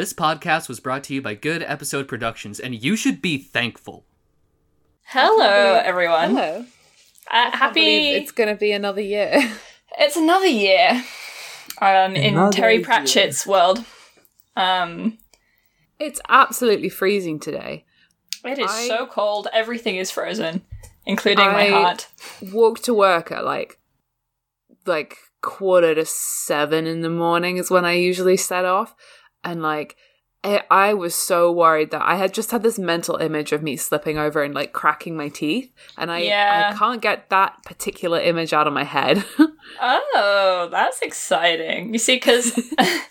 This podcast was brought to you by Good Episode Productions, and you should be thankful. Hello, everyone. Hello. Uh, happy. It's going to be another year. It's another year um, in Another Terry year. Pratchett's world. Um, It's absolutely freezing today. it is I- so cold. Everything is frozen, including my heart. Walk to work at like like quarter to seven in the morning is when I usually set off, and like I I was so worried that I had just had this mental image of me slipping over and like cracking my teeth, and I Yeah. I can't get that particular image out of my head. Oh, that's exciting. You see, because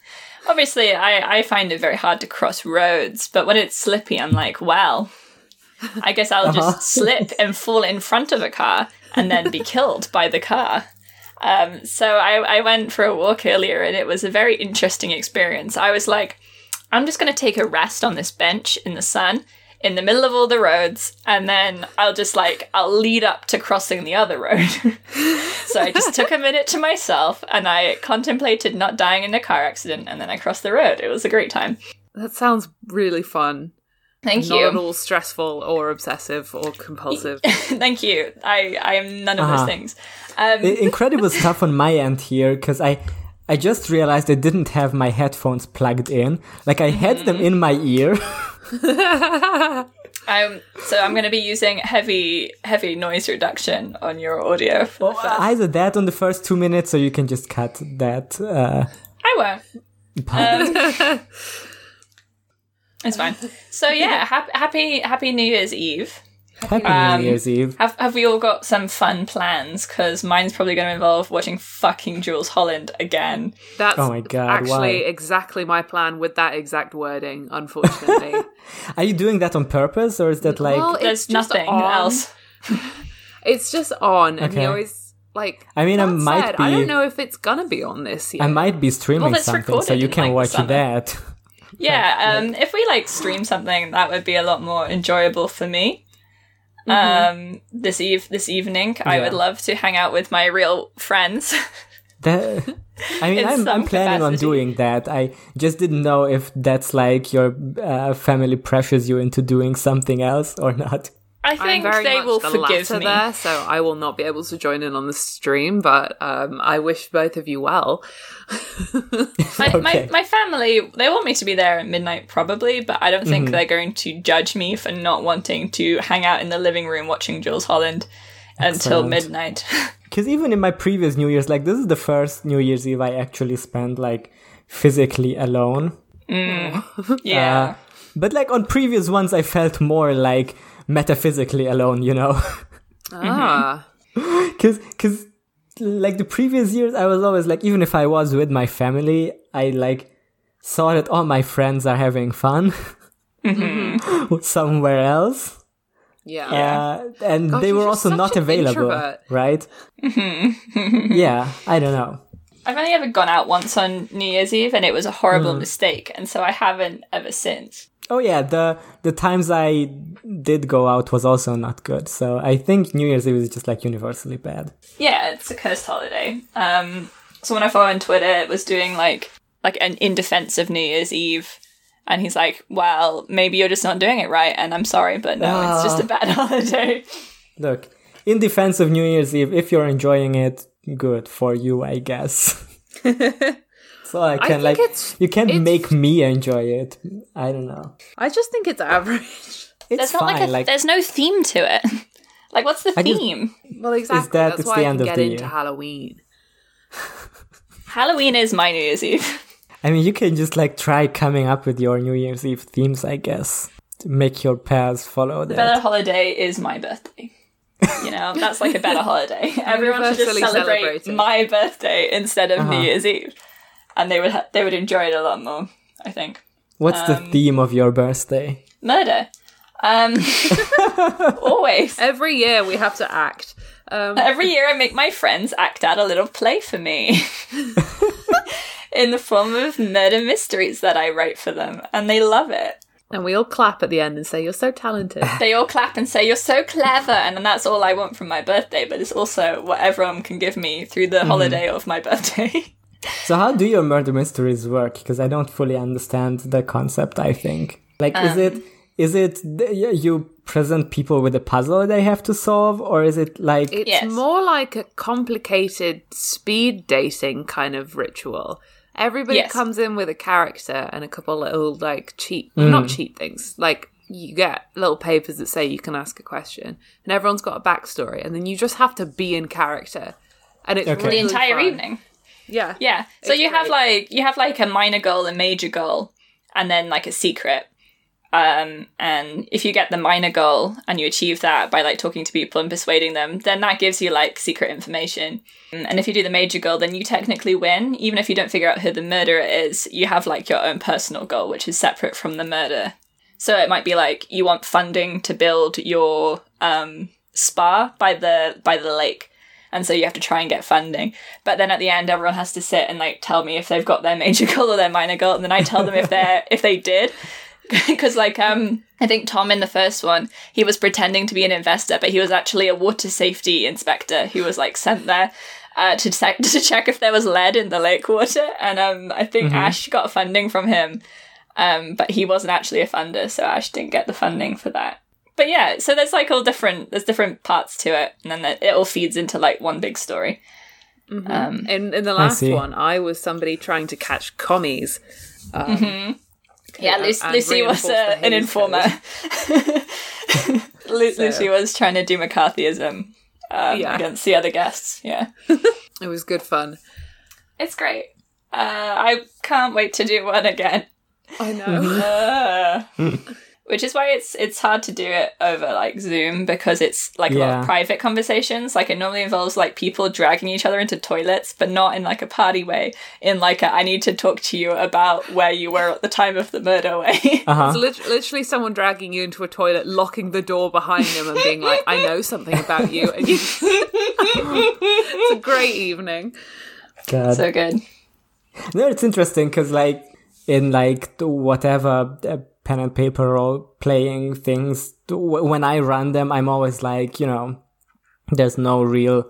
obviously I, I find it very hard to cross roads, but when it's slippy, I'm like, well, I guess I'll Uh-huh. just slip and fall in front of a car and then be killed by the car. Um, so I, I went for a walk earlier and it was a very interesting experience. I was like, I'm just going to take a rest on this bench in the sun in the middle of all the roads and then I'll just like I'll lead up to crossing the other road. so I just took a minute to myself and I contemplated not dying in a car accident and then I crossed the road. It was a great time. that sounds really fun. Thank Not you. at all stressful or obsessive or compulsive. Thank you. I I am none of Uh-huh. those things. Um, Incredible stuff on my end here because I I just realized I didn't have my headphones plugged in. Like I had them in my ear. I'm, so I'm going to be using heavy heavy noise reduction on your audio. For the first. Either that on the first two minutes, or you can just cut that. Uh, I won't. Um, it's fine. So yeah, happy happy happy New Year's Eve. Happy um, New Year's Eve. Have have we all got some fun plans? Because mine's probably going to involve watching fucking Jools Holland again. That's Oh my God, actually why? exactly my plan with that exact wording, unfortunately. Are you doing that on purpose, or is that like? Well, There's it's just nothing on. else. it's just on, and he always like. I mean, I might said, I don't know if it's gonna be on this yet. I might be streaming that's something, so you can like, the watch that. Yeah, um, if we like stream something, that would be a lot more enjoyable for me. Mm-hmm. Um, this eve this evening, I would love to hang out with my real friends. That, I mean, I'm, I'm planning on doing that. I just didn't know if that's like your uh, family pressures you into doing something else or not. I I'm think very they much will the forgive me. there, so I will not be able to join in on the stream. But um, I wish both of you well. My, my, Okay. my family, they want me to be there at midnight probably, but I don't think Mm-hmm. they're going to judge me for not wanting to hang out in the living room watching Jools Holland until midnight. Because even in my previous New Year's, like this is the first New Year's Eve I actually spent like physically alone. yeah. But like on previous ones, I felt more like metaphysically alone, you know? Ah, Because, because like the previous years, I was always like, even if I was with my family, I like saw that all my friends are having fun somewhere else. yeah. Uh, and Gosh, they were also not available, introvert. right? yeah, I don't know. I've only ever gone out once on New Year's Eve and it was a horrible Mm. mistake, and so I haven't ever since. Oh yeah, the the times I did go out was also not good. So I think New Year's Eve is just like universally bad. Yeah, it's a cursed holiday. Um, someone I follow on Twitter it was doing like like an in defense of New Year's Eve, and he's like, "Well, maybe you're just not doing it right," and I'm sorry, but no, it's just a bad holiday. Look, in defense of New Year's Eve, if you're enjoying it, good for you, I guess. so I can think like it's- you can't it's- make me enjoy it. I don't know. I just think it's average. It's There's not fine. like a like there's no theme to it. like, what's the I just- theme? Well, exactly. that That's it's why the I end can of get the into year. Halloween. Halloween is my New Year's Eve. I mean, you can just like try coming up with your New Year's Eve themes, I guess. To make your pals follow The that. better holiday is my birthday. You know, that's like a better holiday. Everyone should just celebrate celebrated. my birthday instead of Uh-huh. New Year's Eve, and they would ha- they would enjoy it a lot more. I think What's the um, theme of your birthday? murder. Um, always. Every year we have to act. Um, Every year, I make my friends act out a little play for me. In the form of murder mysteries that I write for them, and they love it. and we all clap at the end and say, You're so talented. They all clap and say, You're so clever. And then that's all I want from my birthday, but it's also what everyone can give me through the holiday of my birthday. So how do your murder mysteries work? Because I don't fully understand the concept. I think like is Um. it is it you present people with a puzzle they have to solve, or is it like It's Yes. more like a complicated speed dating kind of ritual. Everybody Yes. comes in with a character and a couple little like cheat, not cheat things. Like you get little papers that say you can ask a question, and everyone's got a backstory, and then you just have to be in character, and it's Okay. the entire fun. evening. Yeah, Yeah. So you have like you have like a minor goal, a major goal, and then like a secret. Um, and if you get the minor goal and you achieve that by like talking to people and persuading them, then that gives you like secret information. And if you do the major goal, then you technically win. Even if you don't figure out who the murderer is, you have like your own personal goal, which is separate from the murder. So it might be like you want funding to build your um, spa by the by the lake, and so you have to try and get funding. But then at the end, everyone has to sit and like tell me if they've got their major goal or their minor goal, and then I tell them if they're if they did. Because like um, I think Tom in the first one, he was pretending to be an investor, but he was actually a water safety inspector who was like sent there. Uh, to, check to check if there was lead in the lake water, and um, I think Ash got funding from him, um, but he wasn't actually a funder, so Ash didn't get the funding for that. But yeah, so there's like all different there's different parts to it, and then it all feeds into like one big story. Um, In in the last see. one, I was somebody trying to catch commies. yeah, and- Lucy, and Lucy was reinforce the uh, an informer. Lu- So- Lucy was trying to do McCarthyism um, Yeah. against the other guests. Yeah, It was good fun. it's great. Uh, I can't wait to do one again. I know. Uh, which is why it's it's hard to do it over like Zoom because it's like a lot of private conversations. Like it normally involves like people dragging each other into toilets, but not in like a party way. In like a I need to talk to you about where you were at the time of the murder way. uh It's huh? lit- literally someone dragging you into a toilet, locking the door behind them, and being like, "I know something about you." And you... it's a great evening. God. so good. No, it's interesting because like in like whatever uh, pen and paper role playing things, when I run them, I'm always like, you know, there's no real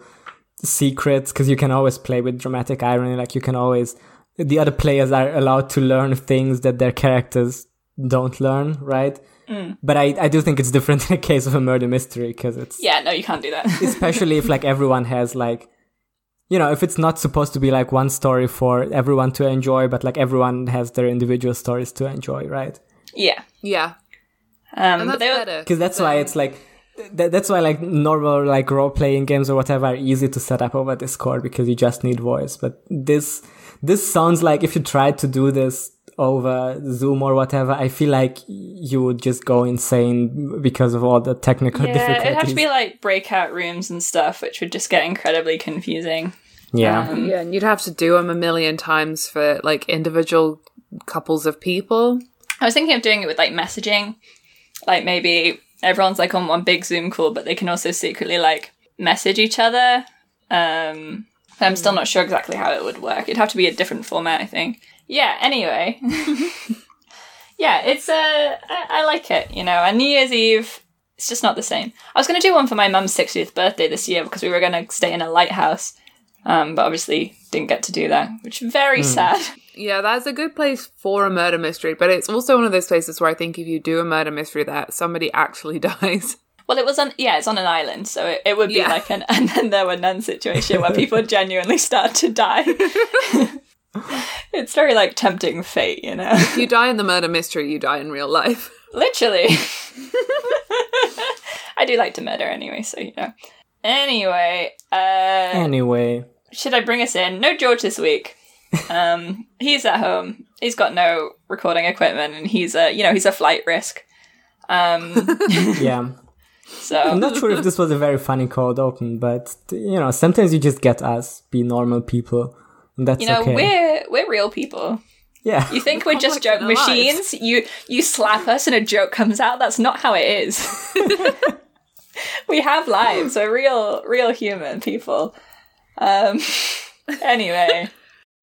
secrets because you can always play with dramatic irony. Like you can always, the other players are allowed to learn things that their characters don't learn, right? Mm. But I, I do think it's different in the case of a murder mystery because it's Yeah, no, you can't do that. especially if like everyone has like you know if it's not supposed to be like one story for everyone to enjoy but like everyone has their individual stories to enjoy right yeah. Yeah, Um, and but that's were- better because that's why it's like th- that's why like normal like role playing games or whatever are easy to set up over discord because you just need voice but this this sounds like if you tried to do this over zoom or whatever i feel like you would just go insane because of all the technical Yeah, difficulties it'd have to be like breakout rooms and stuff, which would just get incredibly confusing. yeah Um, yeah, and you'd have to do them a million times for like individual couples of people. I was thinking of doing it with like messaging. Like maybe everyone's like on one big Zoom call, but they can also secretly like message each other. Um, but I'm still not sure exactly how it would work. It'd have to be a different format, I think. Yeah, anyway. yeah, it's uh I, I like it, you know. And New Year's Eve, it's just not the same. I was gonna do one for my mum's 60th birthday this year because we were gonna stay in a lighthouse. Um, but obviously didn't get to do that, which is very sad. Yeah, that's a good place for a murder mystery, but it's also one of those places where I think if you do a murder mystery, that somebody actually dies. Well, it was on, yeah, it's on an island, so it, it would be Yeah. like an and then there were none situation where people genuinely start to die. it's very like tempting fate, you know? If you die in the murder mystery, you die in real life. Literally. I do like to murder anyway, so you know. Anyway, uh, anyway should I bring us in? No George this week. Um, he's at home. He's got no recording equipment, and he's a you know he's a flight risk. Um, yeah so I'm not sure if this was a very funny cold open, but you know, sometimes you just get us be normal people, and that's you know okay. we're we're real people. yeah, You think we're just joke in our machines? You you slap us and a joke comes out. That's not how it is. we have lives. We're real real human people. Um. Anyway,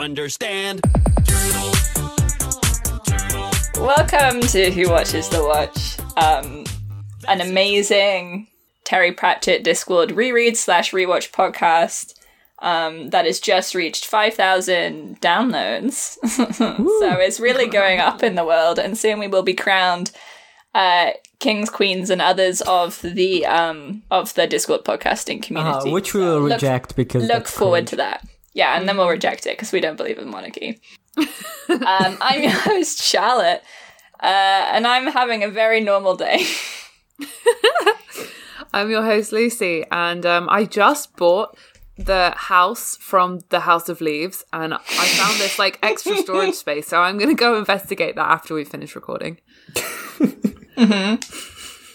understand. Welcome to Who Watches the Watch, um, an amazing Terry Pratchett Discworld reread slash rewatch podcast um, that has just reached 5,000 downloads. so it's really going up in the world, and soon we will be crowned uh, kings, queens, and others of the um, of the Discworld podcasting Uh, community. which we So will look- reject because look forward cringe. to that. Yeah, and then we'll reject it because we don't believe in monarchy. um, I'm your host, Charlotte, uh, and I'm having a very normal day. I'm your host, Lucy, and um, I just bought the house from the House of Leaves, and I found this like extra storage space, so I'm going to go investigate that after we finish recording.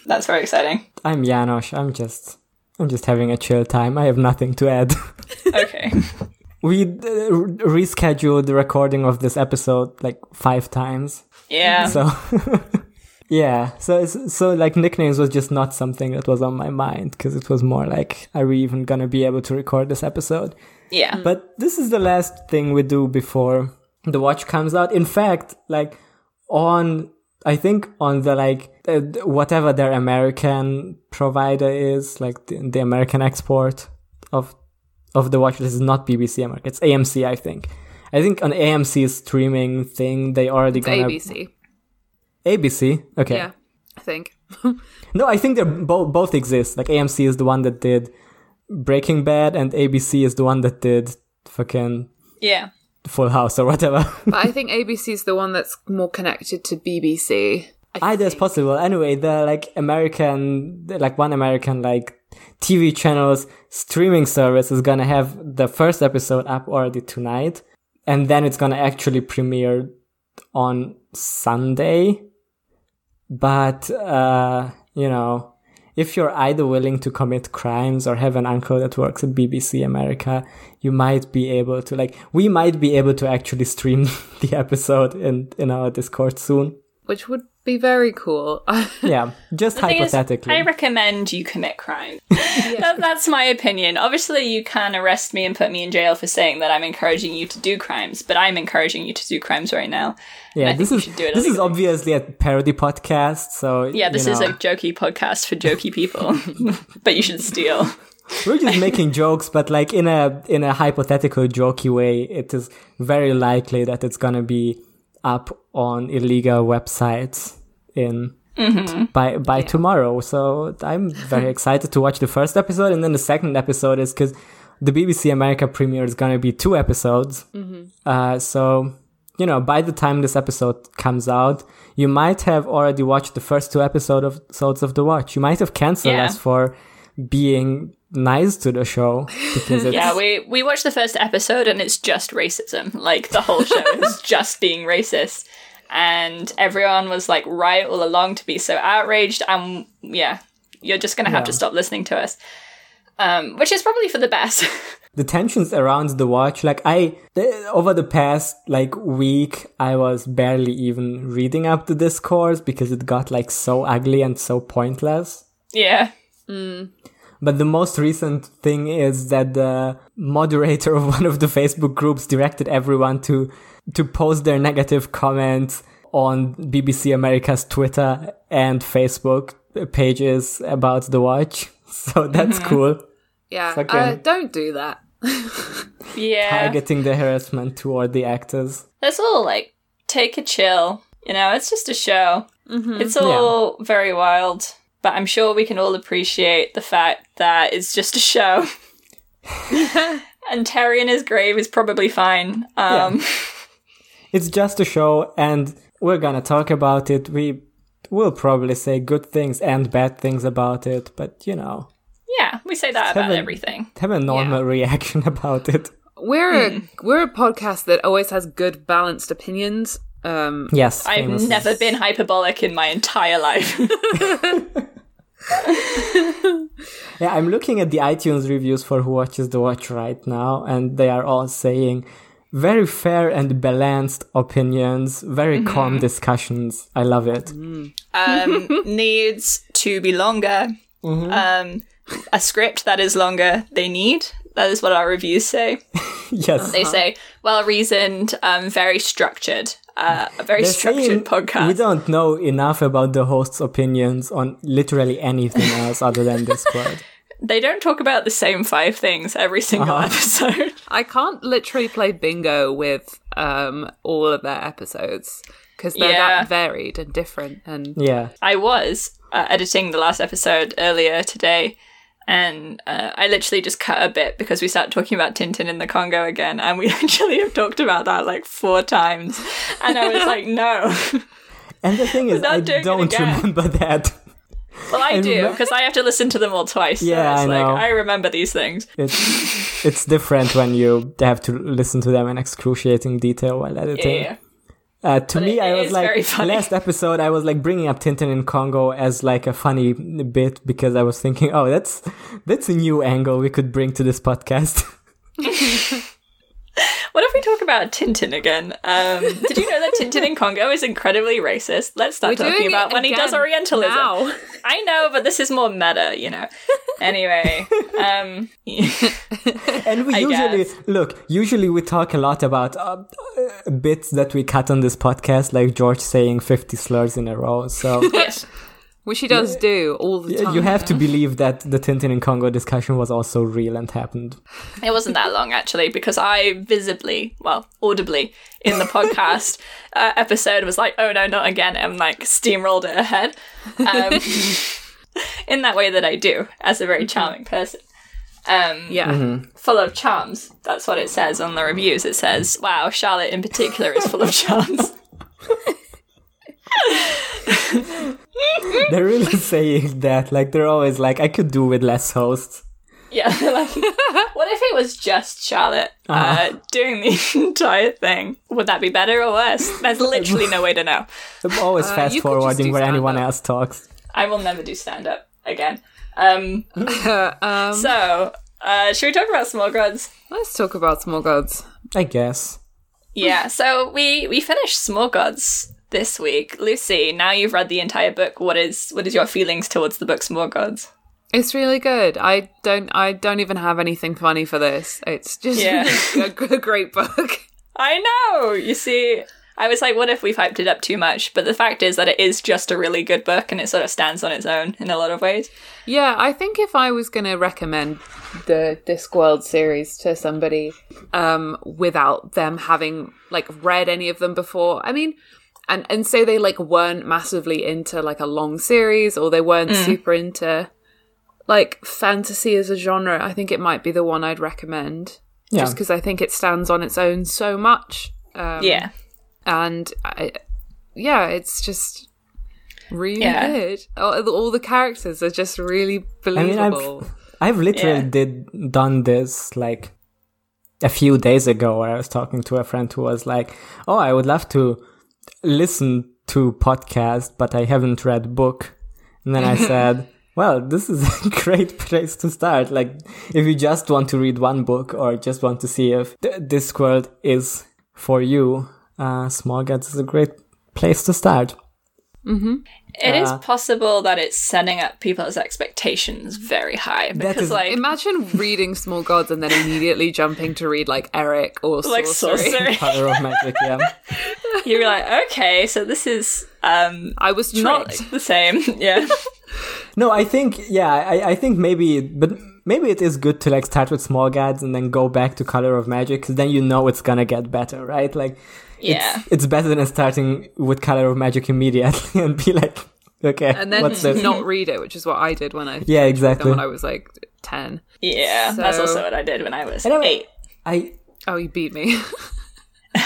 That's very exciting. I'm Janosch. I'm just, I'm just having a chill time. I have nothing to add. Okay. We uh, rescheduled the recording of this episode like five times. Yeah. So yeah, so it's, so like nicknames was just not something that was on my mind because it was more like, are we even gonna be able to record this episode? yeah. But this is the last thing we do before the watch comes out. In fact, like on, I think on the like uh, whatever their American provider is, like the, the American export of of the watch. This is not BBC America. It's AMC, I think. I think on AMC's streaming thing, they already It's gonna ABC. ABC. Okay. Yeah, I think. No, I think they both both exist. Like AMC is the one that did Breaking Bad, and ABC is the one that did fucking Yeah. Full House or whatever. but I think ABC is the one that's more connected to BBC. I ah, Either is possible. Anyway, the like American, like one American like TV channel's streaming service is gonna have the first episode up already tonight, and then it's gonna actually premiere on Sunday. But uh, you know, if you're either willing to commit crimes or have an uncle that works at BBC America, you might be able to like we might be able to actually stream the episode in in our Discord soon. Which would be very cool. Yeah, just The thing is, hypothetically. I recommend you commit crime. that, that's my opinion. Obviously, you can arrest me and put me in jail for saying that I'm encouraging you to do crimes, but I'm encouraging you to do crimes right now. yeah, this is should do it this is obviously a parody podcast, so Yeah, this you is a jokey podcast for jokey people, but you should steal. we're just making jokes, but like in a in a hypothetical jokey way, it is very likely that it's gonna be up on illegal websites in Mm-hmm. by by tomorrow. So I'm very excited to watch the first episode, and then the second episode is because the BBC America premiere is gonna be two episodes. Uh, so you know, by the time this episode comes out, you might have already watched the first two episode of episodes of the watch. You might have canceled Yeah. us for being nice to the show because it's Yeah, we we watched the first episode and it's just racism. Like the whole show is just being racist. And everyone was like right all along to be so outraged and yeah, you're just gonna have Yeah. to stop listening to us. Um, which is probably for the best. the tensions around the watch like i th- over the past like week i was barely even reading up the discourse because it got like so ugly and so pointless yeah. But the most recent thing is that the moderator of one of the facebook groups directed everyone to to post their negative comments on bbc america's twitter and facebook pages about the watch so that's cool yeah, Fucking- uh, don't do that. Yeah. targeting the harassment toward the actors Let's all like take a chill. You know, it's just a show. It's all very wild, but I'm sure we can all appreciate the fact that it's just a show. and Terry in his grave is probably fine. Um, It's just a show, and we're gonna talk about it. We will probably say good things and bad things about it, but you know, yeah, we say that about Seven. everything. have a normal reaction about it. We're a we're a podcast that always has good balanced opinions. Um, Yes, I've famous. never been hyperbolic in my entire life. Yeah, I'm looking at the iTunes reviews for Who Watches the Watch right now, and they are all saying very fair and balanced opinions, very calm discussions. I love it. um, needs to be longer. Um, a script that is longer they need. That is what our reviews say. Yes. They say well reasoned, um, very structured, uh, a very They're structured saying podcast. We don't know enough about the host's opinions on literally anything else other than Discord. They don't talk about the same five things every single Uh-huh. episode. I can't literally play bingo with um all of their episodes because they're Yeah. that varied and different. And Yeah. I was uh, editing the last episode earlier today, and uh, I literally just cut a bit because we started talking about Tintin in the Congo again, and we actually have talked about that like four times, and I was like, no. And the thing is, I don't remember that. Well, I do remember- because I have to listen to them all twice. So Yeah, I like know. I remember these things. It's it's different when you have to listen to them in excruciating detail while editing. Yeah. Uh, to me, it- I was like last episode, I was like bringing up Tintin in Congo as like a funny bit because I was thinking, oh, that's that's a new angle we could bring to this podcast. What if we talk about Tintin again? Um, did you know that Tintin in Congo is incredibly racist? Let's start We're talking about when he does Orientalism. now. I know, but this is more meta, you know. Anyway, um, and we I usually guess. look. Usually, we talk a lot about uh, uh, bits that we cut on this podcast, like George saying fifty slurs in a row. So yes. Which he does do all the time. you have to believe that the Tintin in Congo discussion was also real and happened. It wasn't that long actually, because I visibly, well, audibly in the podcast uh, episode was like, "Oh no, not again!" and like steamrolled it ahead, um, in that way that I do as a very charming person. Um, Yeah. full of charms. That's what it says on the reviews. It says, "Wow, Charlotte in particular is full of charms." They're really saying that. Like they're always like, I could do with less hosts. Yeah, like, what if it was just Charlotte uh, doing the entire thing? Would that be better or worse? There's literally no way to know. I'm always Uh, fast you could just forwarding where anyone else talks. I will never do stand up again. Um, um, so, uh, should we talk about small gods? let's talk about small gods. I guess. Yeah, so we we finished Small Gods this week. Lucy, now you've read the entire book. What is what is your feelings towards the book Small Gods? It's really good. I don't. I don't even have anything funny for this. It's just Yeah. a, g- great book. I know. You see, I was like, what if we've hyped it up too much? But the fact is that it is just a really good book, and it sort of stands on its own in a lot of ways. Yeah, I think if I was going to recommend the Discworld series to somebody um, without them having like read any of them before, I mean, and and say they like weren't massively into like a long series or they weren't super into like fantasy as a genre, I think it might be the one I'd recommend. Yeah. Just because I think it stands on its own so much. Um, yeah. and I, yeah, it's just really Yeah. good. All, all the characters are just really I mean, believable. I've I've literally Yeah. did done this like a few days ago, where I was talking to a friend who was like, "Oh, I would love to listen to podcast, but I haven't read book." And then I said. Well, this is a great place to start. Like, if you just want to read one book or just want to see if th- world is for you, uh, Small Gods is a great place to start. It is Uh, possible that it's setting up people's expectations very high because, is- like, Imagine reading Small Gods and then immediately jumping to read like Eric or like Sorcery. sorcery. Color of Magic, yeah. You're like, okay, so this is um I was not the same. Yeah. No, I think yeah, I, I think maybe, but maybe it is good to like start with small gods and then go back to Color of Magic because then you know it's gonna get better, right? Like, Yeah. it's, it's better than starting with Color of Magic immediately and be like, okay, And then what's this? not read it, which is what I did when I Yeah, exactly. when I was like ten. Yeah. That's also what I did when I was Anyway, eight. I Oh, you beat me.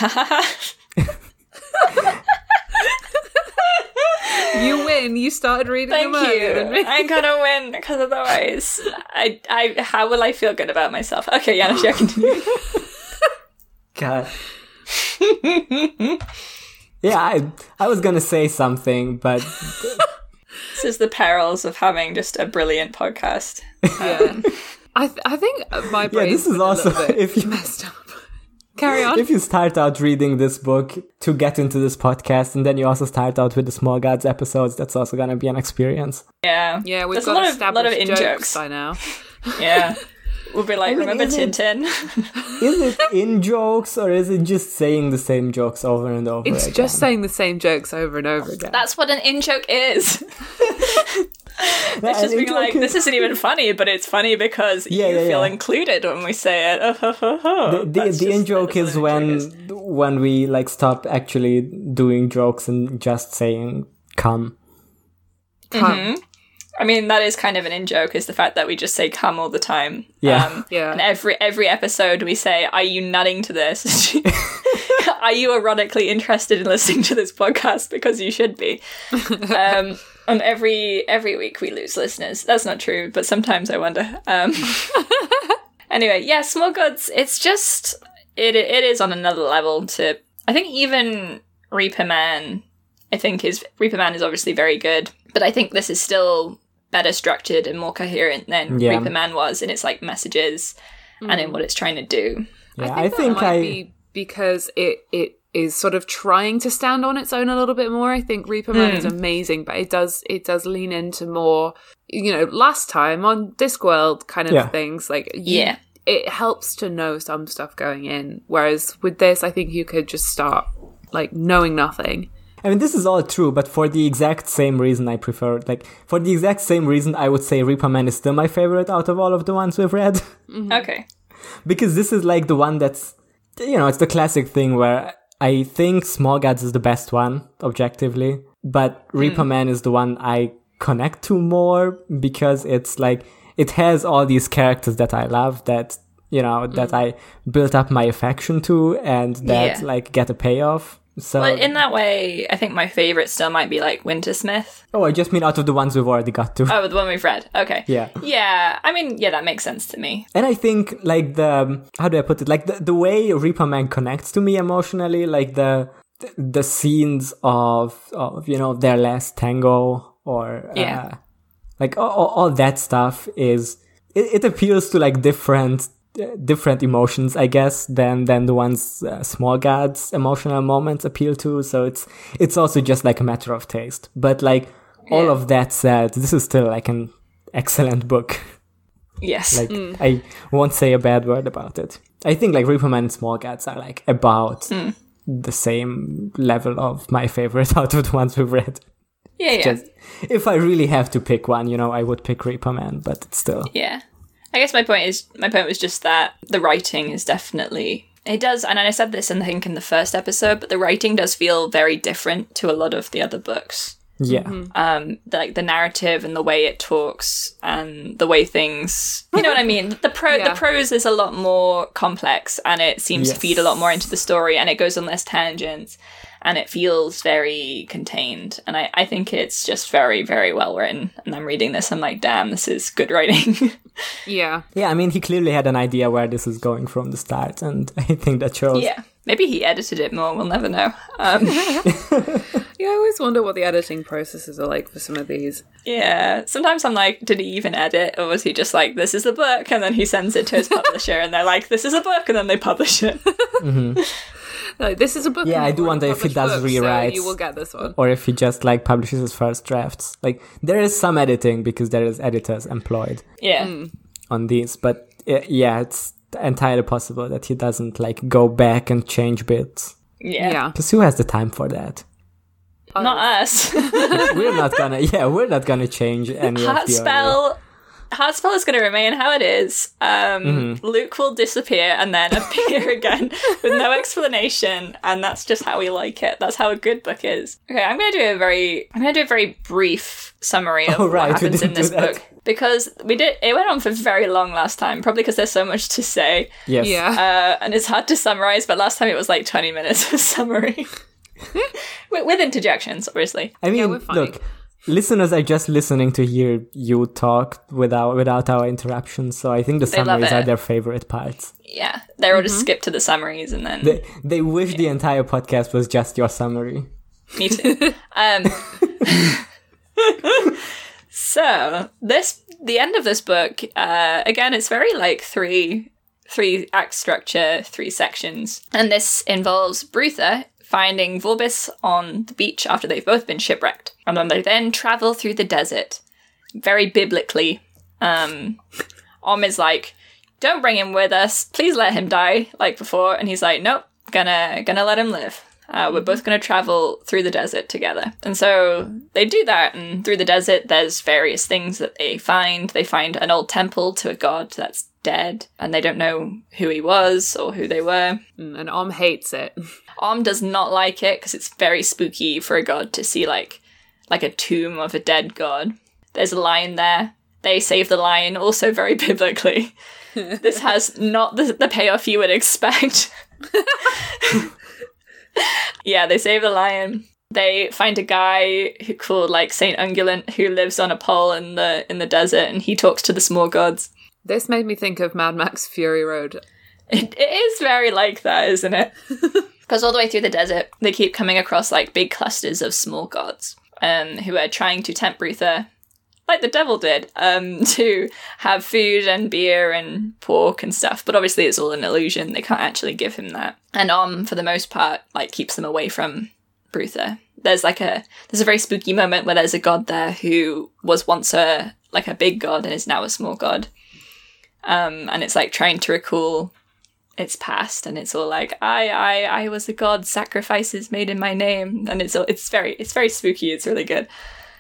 you win. You started reading Thank them you. I'm gonna win because otherwise, I, I, how will I feel good about myself? Okay, Janusz, you continue. God. yeah, I I was gonna say something, but this is the perils of having just a brilliant podcast. Um, I th- I think my Yeah, this is also if you messed up. Carry on. if you start out reading this book to get into this podcast, and then you also start out with the Small Gods episodes, that's also gonna be an experience. yeah, yeah, we've There's got a lot of, lot of in jokes jokes. by now. Yeah, we'll be like, mean, remember is it- Tintin? Is it in jokes or is it just saying the same jokes over and over? It's again? just saying the same jokes over and over again. That's what an in joke is. It's just being like, is- this isn't even funny, but it's funny because Yeah, you yeah, feel yeah. included when we say it. the the, the in joke is what when is. when we like stop actually doing jokes and just saying come. Come. Mm-hmm. I mean, that is kind of an in joke, is the fact that we just say come all the time. Yeah. Um, Yeah. And every every episode we say, Are you nutting to this? Are you erotically interested in listening to this podcast? Because you should be. Um, and every every week we lose listeners. That's not true, but sometimes I wonder. Um, anyway, yeah, Small Gods. It's just it it is on another level. To I think even Reaper Man, I think is Reaper Man is obviously very good, but I think this is still better structured and more coherent than Yeah. Reaper Man was in its like messages and in mm. what it's trying to do. Yeah, I I think, think, that might I be because it it is sort of trying to stand on its own a little bit more. I think Reaper Man is hmm. amazing, but it does it does lean into more, you know, last time on Discworld kind of Yeah. things. Like you- Yeah. it helps to know some stuff going in. Whereas with this, I think you could just start like knowing nothing. I mean, this is all true, but for the exact same reason, I prefer like for the exact same reason, I would say Reaper Man is still my favorite out of all of the ones we've read, mm-hmm. Okay. because this is like the one that's you know it's the classic thing where I think Small Gods is the best one objectively, but Reaper mm. Man is the one I connect to more because it's like it has all these characters that I love that you know that mm. I built up my affection to and that Yeah. like get a payoff. So But in that way, I think my favorite still might be like Wintersmith. oh, I just mean out of the ones we've already got to. Oh, the one we've read. Okay. Yeah. Yeah. I mean, yeah, that makes sense to me. And I think like the how do I put it? Like the, the way Reaper Man connects to me emotionally, like the the scenes of of you know their last tango or Yeah. uh, like all, all all that stuff is it, it appeals to like different different emotions I guess than than the ones uh, small gods emotional moments appeal to so it's it's also just like a matter of taste but like all of that said this is still like an excellent book Yes. like I won't say a bad word about it. I think like Reaper Man and Small Gods are like about the same level of my favorite out of the ones we've read. yeah, yeah. Just if I really have to pick one, you know, I would pick Reaper Man, but it's still Yeah. I guess my point is my point was just that the writing is definitely it does and I said this in I think in the first episode, but the writing does feel very different to a lot of the other books. yeah. Um like the narrative and the way it talks and the way things you know what I mean? The pro Yeah. the prose is a lot more complex and it seems to feed a lot more into the story and it goes on less tangents and it feels very contained. And I, I think it's just very, very well written. And I'm reading this, I'm like, damn, this is good writing. Yeah. Yeah, I mean he clearly had an idea where this is going from the start and I think that shows. Yeah, maybe he edited it more. We'll never know. Um, Yeah, I always wonder what the editing processes are like for some of these. yeah, sometimes I'm like, did he even edit, or was he just like, this is the book, and then he sends it to his publisher, and they're like, this is a book, and then they publish it. Like, this is a book. Yeah, I do wonder if he does books, so rewrites. you will get this one. Or if he just like publishes his first drafts. Like there is some editing because there is editors employed. Yeah, on these, but uh, yeah, it's entirely possible that he doesn't like go back and change bits. yeah, Yeah. Because who has the time for that? not us. we're not gonna, yeah, we're not gonna change any of the audio. Heartspell. Heartspell is going to remain how it is. Um, Mm-hmm. Luke will disappear and then appear again with no explanation, and that's just how we like it. That's how a good book is. Okay, I'm going to do a very, I'm going to do a very brief summary of Oh, what right, we happens in this book because we did. It went on for very long last time, probably because there's so much to say, Yes. Yeah. uh, and it's hard to summarize. But last time it was like 20 minutes of summary. with, with interjections, obviously. I mean, we're fine. look, listeners are just listening to hear you talk without without our interruptions, so I think the love summaries are their favorite parts. Yeah, they're all just skip to the summaries and then They they wish the entire podcast was just your summary. Me too. Um, so this the end of this book uh, again it's very like three three act structure three sections and this involves brutha finding vorbis on the beach after they've both been shipwrecked. And then they then travel through the desert. Very biblically. Um om is like don't bring him with us. Please let him die like before. And he's like nope. Gonna gonna let him live. Uh, we're both going to travel through the desert together. And so they do that, and through the desert, there's various things that they find. They find an old temple to a god that's dead, and they don't know who he was or who they were. And Om hates it. Om does not like it because it's very spooky for a god to see like like a tomb of a dead god. There's a lion there. They save the lion, also very biblically. this has not the, the payoff you would expect. yeah, they save the lion. They find a guy who called like Saint Ungulant who lives on a pole in the in the desert, and he talks to the small gods. This made me think of Mad Max Fury Road. It, it is very like that, isn't it? Because all the way through the desert, they keep coming across like big clusters of small gods, um, who are trying to tempt Brutha, like the devil did, um, to have food and beer and pork and stuff. But obviously, it's all an illusion. They can't actually give him that. And Om, for the most part, like keeps them away from Brutha. There's like a there's a very spooky moment where there's a god there who was once a like a big god and is now a small god. Um, and it's like trying to recall its past and it's all like I I I was a god sacrifices made in my name. And it's all- it's very it's very spooky. It's really good.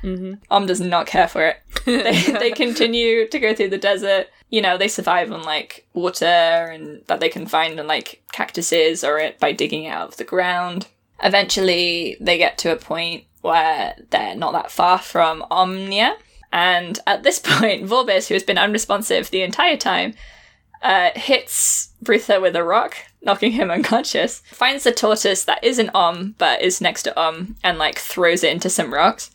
Mm-hmm. Om does not care for it. They, they continue to go through the desert. You know they survive on like water and that they can find on like cactuses or it by digging out of the ground. Eventually they get to a point where they're not that far from Omnia. And at this point Vorbis who has been unresponsive the entire time uh, hits Brutha with a rock, knocking him unconscious. Finds the tortoise that isn't Om, but is next to Om, and like throws it into some rocks.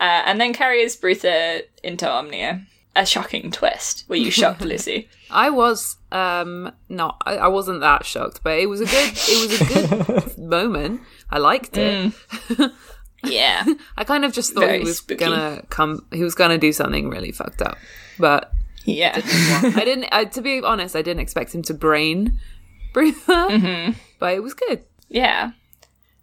Uh, and then carries Brutha into Omnia. A shocking twist. Were you shocked, Lizzie? I was um not I, I wasn't that shocked, but it was a good it was a good moment. I liked it. Yeah. I kind of just thought Very he was spooky. gonna come he was gonna do something really fucked up. But Yeah. I didn't I, to be honest, I didn't expect him to brain Brutha. Mm-hmm. But it was good. Yeah.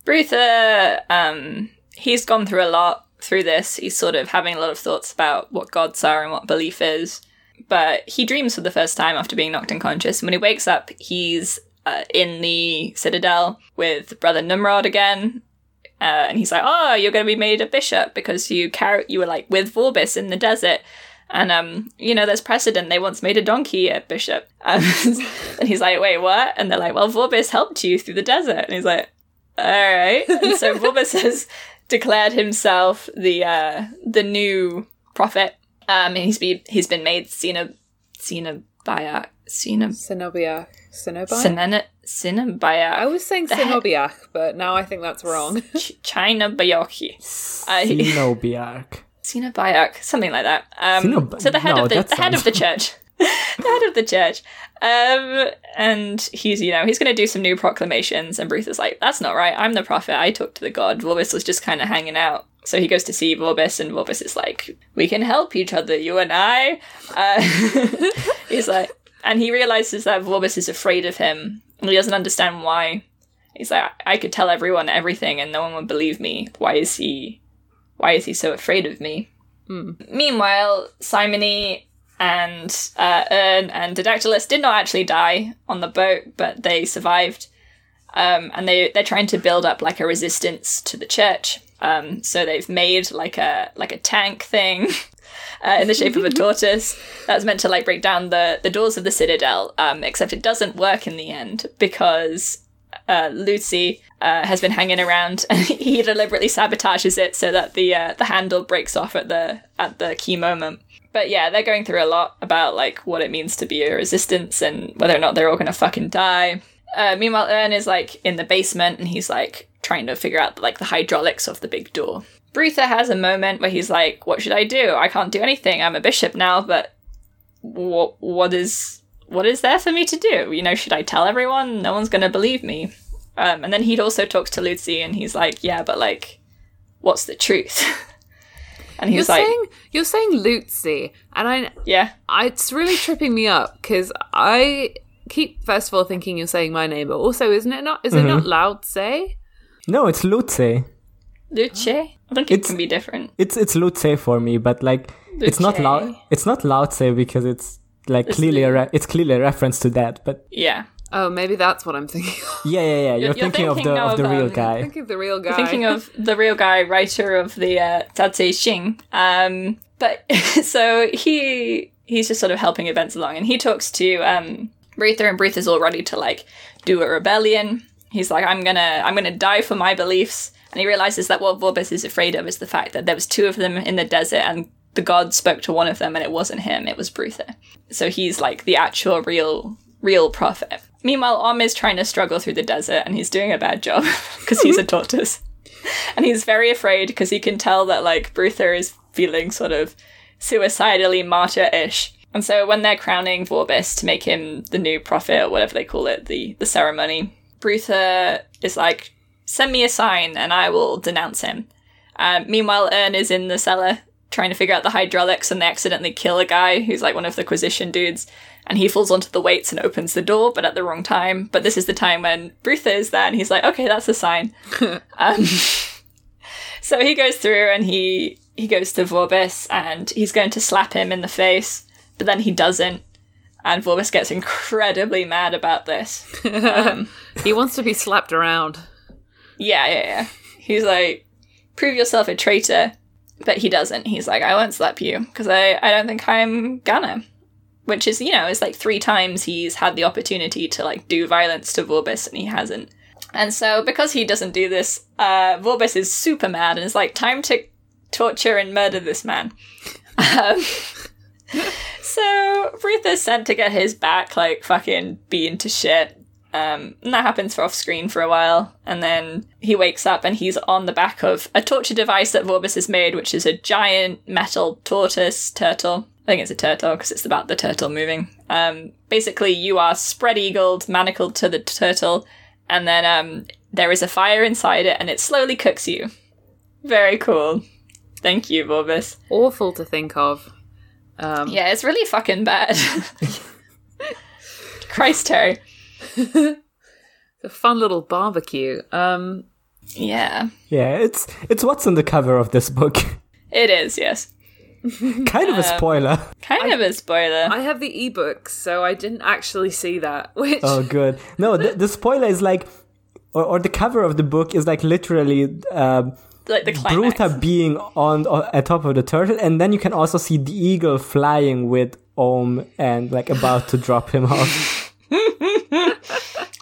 Brutha, um, he's gone through a lot through this. He's sort of having a lot of thoughts about what gods are and what belief is. But he dreams for the first time after being knocked unconscious. And when he wakes up, he's uh, in the citadel with Brother Nimrod again. Uh, and he's like, "Oh, you're going to be made a bishop because you car- you were like with Vorbis in the desert, and um, you know, there's precedent. They once made a donkey a bishop." Um, and he's like, "Wait, what?" And they're like, "Well, Vorbis helped you through the desert." And he's like, "All right." And so Vorbis has declared himself the uh, the new prophet. Um, and he's been he's been made Cena Cenobia Cena Cenobia. Cenobia? Cenobia Cenobia. I was saying The but now I think that's wrong. Ch- China Bayoki. Uh, Bayak, something like that. Um, Sina- so the head no, of the, the head of the church, the head of the church, um, and he's you know he's going to do some new proclamations, and Bruce is like, "That's not right. I'm the prophet. I talk to the god." Vorbis was just kind of hanging out, so he goes to see Vorbis, and Vorbis is like, "We can help each other, you and I." Uh, he's like, and he realizes that Vorbis is afraid of him, and he doesn't understand why. He's like, I could tell everyone everything, and no one would believe me. Why is he? Why is he so afraid of me? Meanwhile, Simony and uh, Urn and Didactylos did not actually die on the boat, but they survived. Um, and they they're trying to build up like a resistance to the church. Um, so they've made like a like a tank thing uh, in the shape of a tortoise that's meant to like break down the the doors of the citadel. Um, except it doesn't work in the end because uh, Lucy uh, has been hanging around, and he deliberately sabotages it so that the uh, the handle breaks off at the at the key moment. But yeah, they're going through a lot about like what it means to be a resistance and whether or not they're all gonna fucking die. Uh, meanwhile, Urn is like in the basement and he's like trying to figure out like the hydraulics of the big door. Brutha has a moment where he's like, "What should I do? I can't do anything. I'm a bishop now, but what what is what is there for me to do? You know, should I tell everyone? No one's gonna believe me." Um, and then he also talks to Lucy and he's like, "Yeah, but like, what's the truth?" And he You're was like, saying you're saying Lutzi, and I, yeah. I it's really tripping me up because I keep first of all thinking you're saying my name, but also isn't it not? Is it not Lao Tse? No, it's Lutze. Luce? I think it It's- can be different. It's it's Lutze for me, but like it's not Luce. loud. It's not Laozi because it's like clearly a re- it's clearly a reference to that. But Yeah. Oh, maybe that's what I'm thinking. of. yeah, yeah, yeah. You're, you're thinking, of thinking the of, the of, real um, guy. Thinking of the real guy. Thinking of the real guy, writer of the uh, Tao Te Ching. Um, but so he he's just sort of helping events along, and he talks to um, Brutha, and Brutha's all ready to like do a rebellion. He's like, I'm gonna I'm gonna die for my beliefs, and he realizes that what Vorbis is afraid of is the fact that there was two of them in the desert, and the god spoke to one of them, and it wasn't him, it was Brutha. So he's like the actual real real prophet. Meanwhile, Om is trying to struggle through the desert, and he's doing a bad job because he's a tortoise and he's very afraid because he can tell that like Brutha is feeling sort of suicidally martyr-ish. And so when they're crowning Vorbis to make him the new prophet or whatever they call it, the the ceremony, Brutha is like, "Send me a sign and I will denounce him." Um, meanwhile, Urn is in the cellar trying to figure out the hydraulics, and they accidentally kill a guy who's like one of the Quisition dudes, and he falls onto the weights and opens the door, but at the wrong time. But this is the time when Brutha is there, and he's like, "Okay, that's a sign." um, so he goes through and he he goes to Vorbis, and he's going to slap him in the face, but then he doesn't. And Vorbis gets incredibly mad about this. he wants to be slapped around. Yeah, yeah, yeah. He's like, prove yourself a traitor. But he doesn't. He's like, I won't slap you because I, I don't think I'm gonna. Which is, you know, it's like three times he's had the opportunity to like do violence to Vorbis and he hasn't. And so because he doesn't do this, uh, Vorbis is super mad and is like, time to torture and murder this man. um, so Ruth is sent to get his back like fucking beaten to shit. Um, and that happens for off screen for a while, and then he wakes up and he's on the back of a torture device that Vorbis has made, which is a giant metal tortoise turtle. I think it's a turtle because it's about the turtle moving. Um, basically, you are spread eagled, manacled to the turtle, and then um, there is a fire inside it, and it slowly cooks you. Very cool. Thank you, Vorbis. Awful to think of. Um, Yeah, it's really fucking bad. Christ, Terry. A fun little barbecue. Um, Yeah, Yeah, it's it's what's on the cover of this book. it is, yes. kind of a spoiler. Kind of a spoiler. I have the ebook, so I didn't actually see that. Which Oh, good. No, the, the spoiler is like, or, or the cover of the book is like literally um, like the climax. Brutha being on, on at top of the turtle, and then you can also see the eagle flying with Om and like about to drop him off.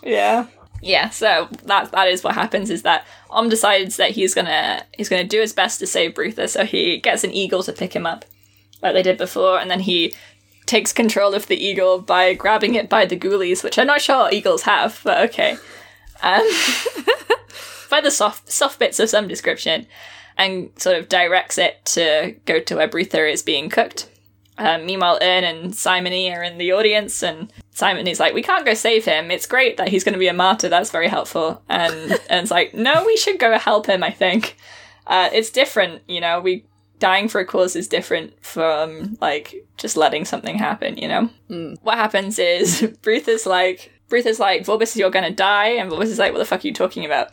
Yeah. Yeah, so that that is what happens is that Om decides that he's gonna he's gonna do his best to save Brutha, so he gets an eagle to pick him up, like they did before, and then he takes control of the eagle by grabbing it by the ghoulies, which I'm not sure eagles have, but okay. Um, by the soft soft bits of some description, and sort of directs it to go to where Brutha is being cooked. Um, meanwhile, Urn and Simony are in the audience, and Simony's like, "We can't go save him. It's great that he's going to be a martyr. That's very helpful." And it's like, "No, we should go help him. I think uh, it's different. You know, we dying for a cause is different from like just letting something happen. You know, what happens is Bruth is like, Bruth is like, Vorbis, you're going to die, and Vorbis is like, "What the fuck are you talking about?"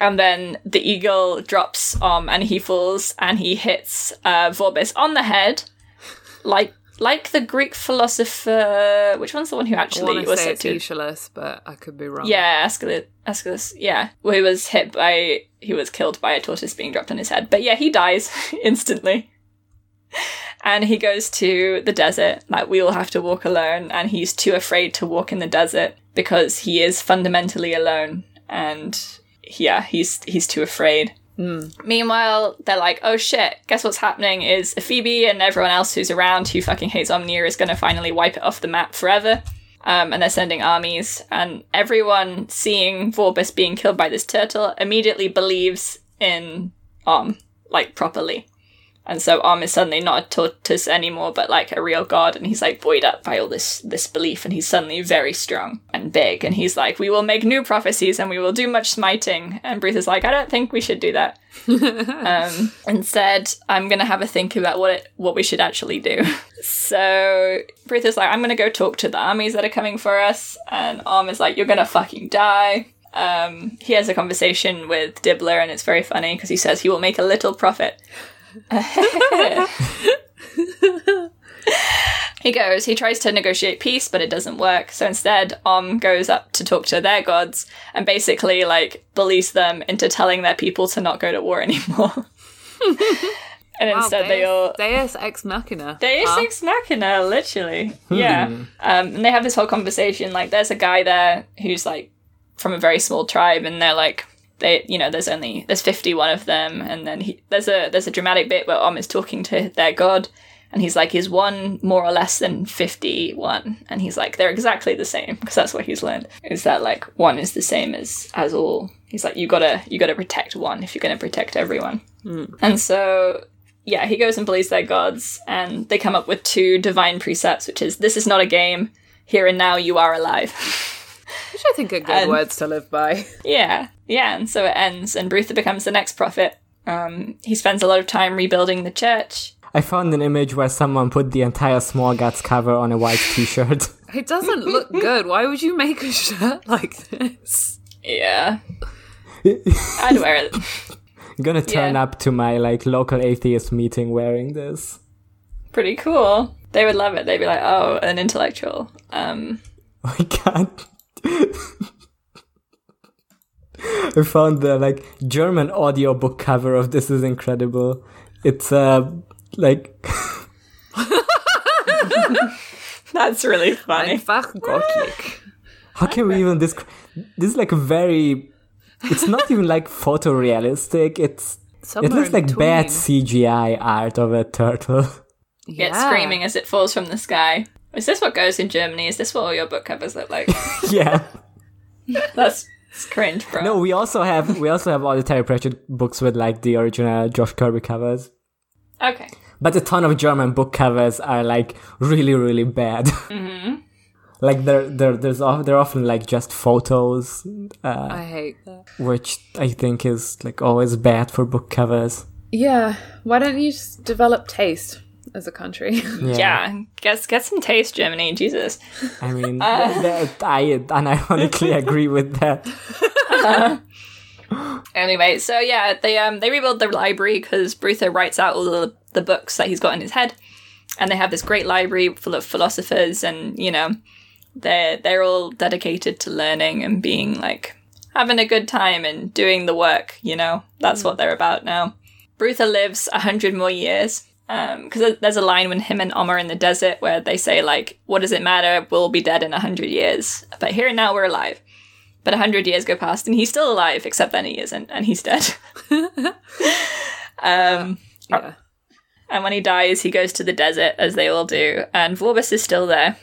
And then the eagle drops um and he falls and he hits uh, Vorbis on the head like like the Greek philosopher. Which one's the one who actually to was say it's? Aeschylus, but I could be wrong. Yeah, Aeschylus. Aeschylus. Yeah, where he was hit by he was killed by a tortoise being dropped on his head. But yeah, he dies instantly. And he goes to the desert, like we all have to walk alone, and he's too afraid to walk in the desert because he is fundamentally alone, and yeah, he's he's too afraid. Meanwhile, they're like, oh shit, guess what's happening is Ephebe and everyone else who's around who fucking hates Omnia is going to finally wipe it off the map forever. Um, and they're sending armies, and everyone seeing Vorbis being killed by this turtle immediately believes in Om, like properly. And so Om is suddenly not a tortoise anymore, but like a real god, and he's like buoyed up by all this this belief, and he's suddenly very strong and big, and he's like, "We will make new prophecies, and we will do much smiting." And Bruce is like, "I don't think we should do that. um, instead, I'm gonna have a think about what it what we should actually do." so Bruce is like, "I'm gonna go talk to the armies that are coming for us," and Om is like, "You're gonna fucking die." Um, he has a conversation with Dibbler, and it's very funny because he says he will make a little profit. he goes, he tries to negotiate peace, but it doesn't work. So instead, Om goes up to talk to their gods and basically like bullies them into telling their people to not go to war anymore. and Wow, instead, they Deus- all Deus ex machina. Deus Huh? Ex Machina, literally. Yeah. Um, and they have this whole conversation. Like, there's a guy there who's like from a very small tribe, and they're like, they, you know, there's only there's 51 of them, and then he, there's a there's a dramatic bit where Om is talking to their god, and he's like, is one more or less than 51? And he's like, they're exactly the same because that's what he's learned. Is that like one is the same as as all? He's like, you gotta you gotta protect one if you're gonna protect everyone. Hmm. And so yeah, he goes and believes their gods, and they come up with two divine precepts, which is this is not a game. Here and now, you are alive. Which I think are good And- words to live by. yeah, yeah, and so it ends, and Brutha becomes the next prophet. Um, he spends a lot of time rebuilding the church. I found an image where someone put the entire Small Guts cover on a white t-shirt. It doesn't look good. Why would you make a shirt like this? Yeah, I'd wear it. I'm gonna turn Yeah. up to my like local atheist meeting wearing this. Pretty cool. They would love it. They'd be like, "Oh, an intellectual." Um, Oh my god. I found the like German audiobook cover of this is incredible. It's uh like that's really funny. Einfach göttlich. how can we even describe this is like a very it's not even like photorealistic, it's it looks in like bad. CGI art of a turtle. Get Yeah. screaming as it falls from the sky. Is this what goes in Germany? Is this what all your book covers look like? yeah. That's it's cringe, bro. No, we also have we also have all the Terry Pratchett books with like the original Josh Kirby covers. Okay. But a ton of German book covers are like really, really bad. Mm-hmm. like they're, they're there's of, they're often like just photos, uh, I hate that. which I think is like always bad for book covers. Yeah. Why don't you just develop taste as a country? Yeah, get get some taste, Germany. Jesus. I mean, th- th- I unironically agree with that. Anyway, so yeah, they um they rebuild the library because Brutha writes out all the, the books that he's got in his head, and they have this great library full of philosophers, and you know, they're they're all dedicated to learning and being like having a good time and doing the work. You know, that's what they're about now. Brutha lives a hundred more years. Because there's a line when him and Om are in the desert where they say like, "What does it matter? We'll be dead in a hundred years, but here and now we're alive." But a hundred years go past and he's still alive, except then he isn't, and he's dead. um, yeah. and when he dies, he goes to the desert, as they all do, and Vorbis is still there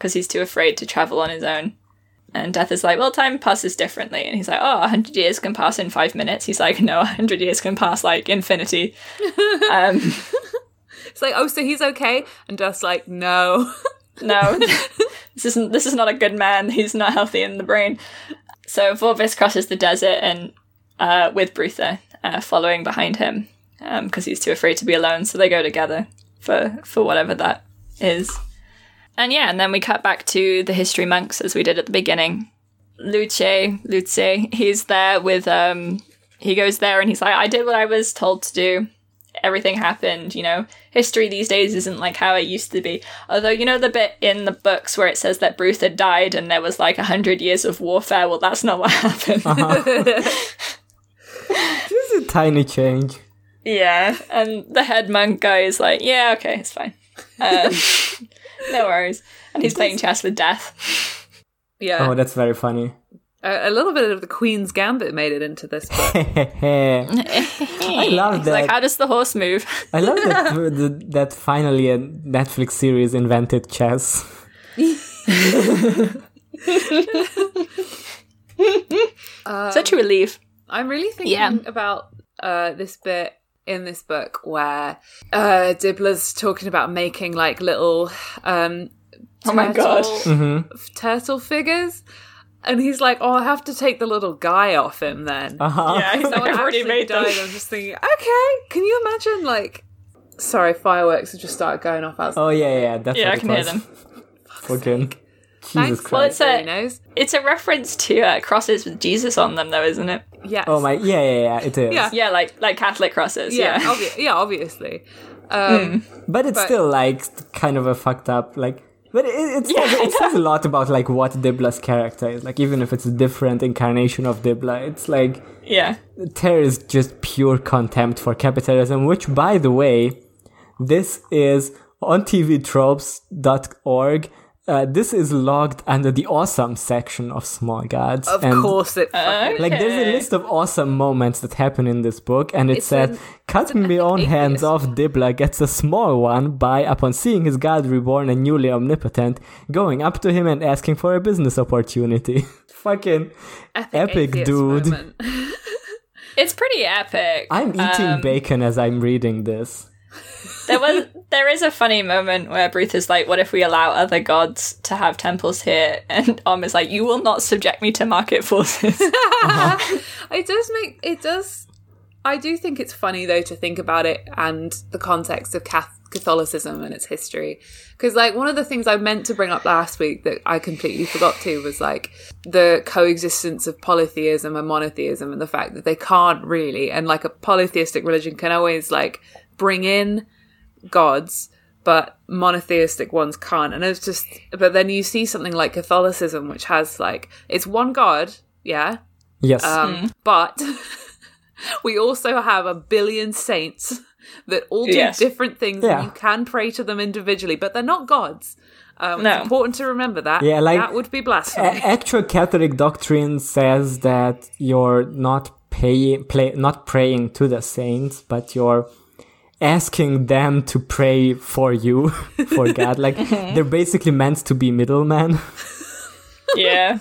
because he's too afraid to travel on his own. And Death is like, well, time passes differently. And he's like, oh, 100 years can pass in five minutes. He's like, no, 100 years can pass like infinity. um, It's like, oh, so he's okay? And Dust's like, no. no, this isn't. This is not a good man. He's not healthy in the brain. So Vorbis crosses the desert and uh, with Brutha uh, following behind him because he's too afraid to be alone. So they go together for for whatever that is. And yeah, and then we cut back to the history monks as we did at the beginning. Luce, Luce, he's there with um he goes there and he's like, I did what I was told to do. Everything happened, you know. History these days isn't like how it used to be. Although, you know the bit in the books where it says that Bruce had died and there was like a hundred years of warfare? Well, that's not what happened. Just a tiny change. Yeah, and the head monk guy is like, yeah, okay, it's fine. Um, no worries. And he's playing chess with death. Yeah. Oh, that's very funny. a, a little bit of the Queen's Gambit made it into this book. I love He's that. like, how does the horse move? I love that that finally a Netflix series invented chess. Such a relief. I'm really thinking Yeah. about uh, this bit in this book where uh, Dibbler's talking about making like little um, Oh my God. turtle- turtle figures. And he's like, "Oh, I have to take the little guy off him then." Uh-huh. Yeah, he's So like, I I've already actually made them. I'm just thinking, okay, can you imagine like? Sorry, fireworks have just started going off outside. Oh yeah, yeah, yeah, that's Yeah, I it can hear them. Fucking Jesus Thanks, Christ. Well, it's a- It's a reference to uh, crosses with Jesus on them, though, isn't it? Yes. Oh my, yeah, yeah, yeah, it is. Yeah. Yeah, like like Catholic crosses. Yeah, Yeah. obvi- yeah, obviously. Um, But it's But- still like kind of a fucked up like. But it, it, says, it says a lot about like what Dibbler's character is. Like even if it's a different incarnation of Dibbler, it's like yeah. there is just pure contempt for capitalism. Which, by the way, this is on tvtropes.org. Uh, this is logged under the awesome section of Small Gods. of and course, it. fucking- Like there's a list of awesome moments that happen in this book, and it It's says, an- "Cut an me on atheist. hands off." Dibbler gets a small one by, upon seeing his god reborn and newly omnipotent, going up to him and asking for a business opportunity. Fucking epic dude. It's pretty epic. I'm eating Um, bacon as I'm reading this. There was there is a funny moment where Bruce is like, "What if we allow other gods to have temples here?" And Om is like, "You will not subject me to market forces." It does make it does. I do think it's funny though to think about it and the context of Catholicism and its history. Because like one of the things I meant to bring up last week that I completely forgot to was like the coexistence of polytheism and monotheism and the fact that they can't really and like a polytheistic religion can always like bring in gods but monotheistic ones can't and it's just but then you see something like catholicism which has like it's one god yeah Yes. um, But we also have a billion saints that all do Yes. different things, Yeah. and you can pray to them individually, but they're not gods. Um, No. It's important to remember that. Yeah, like- that would be A- blasphemy. actual Catholic doctrine says that you're not paying, play, not praying to the saints, but you're asking them to pray for you, for God. Like they're basically meant to be middlemen. yeah.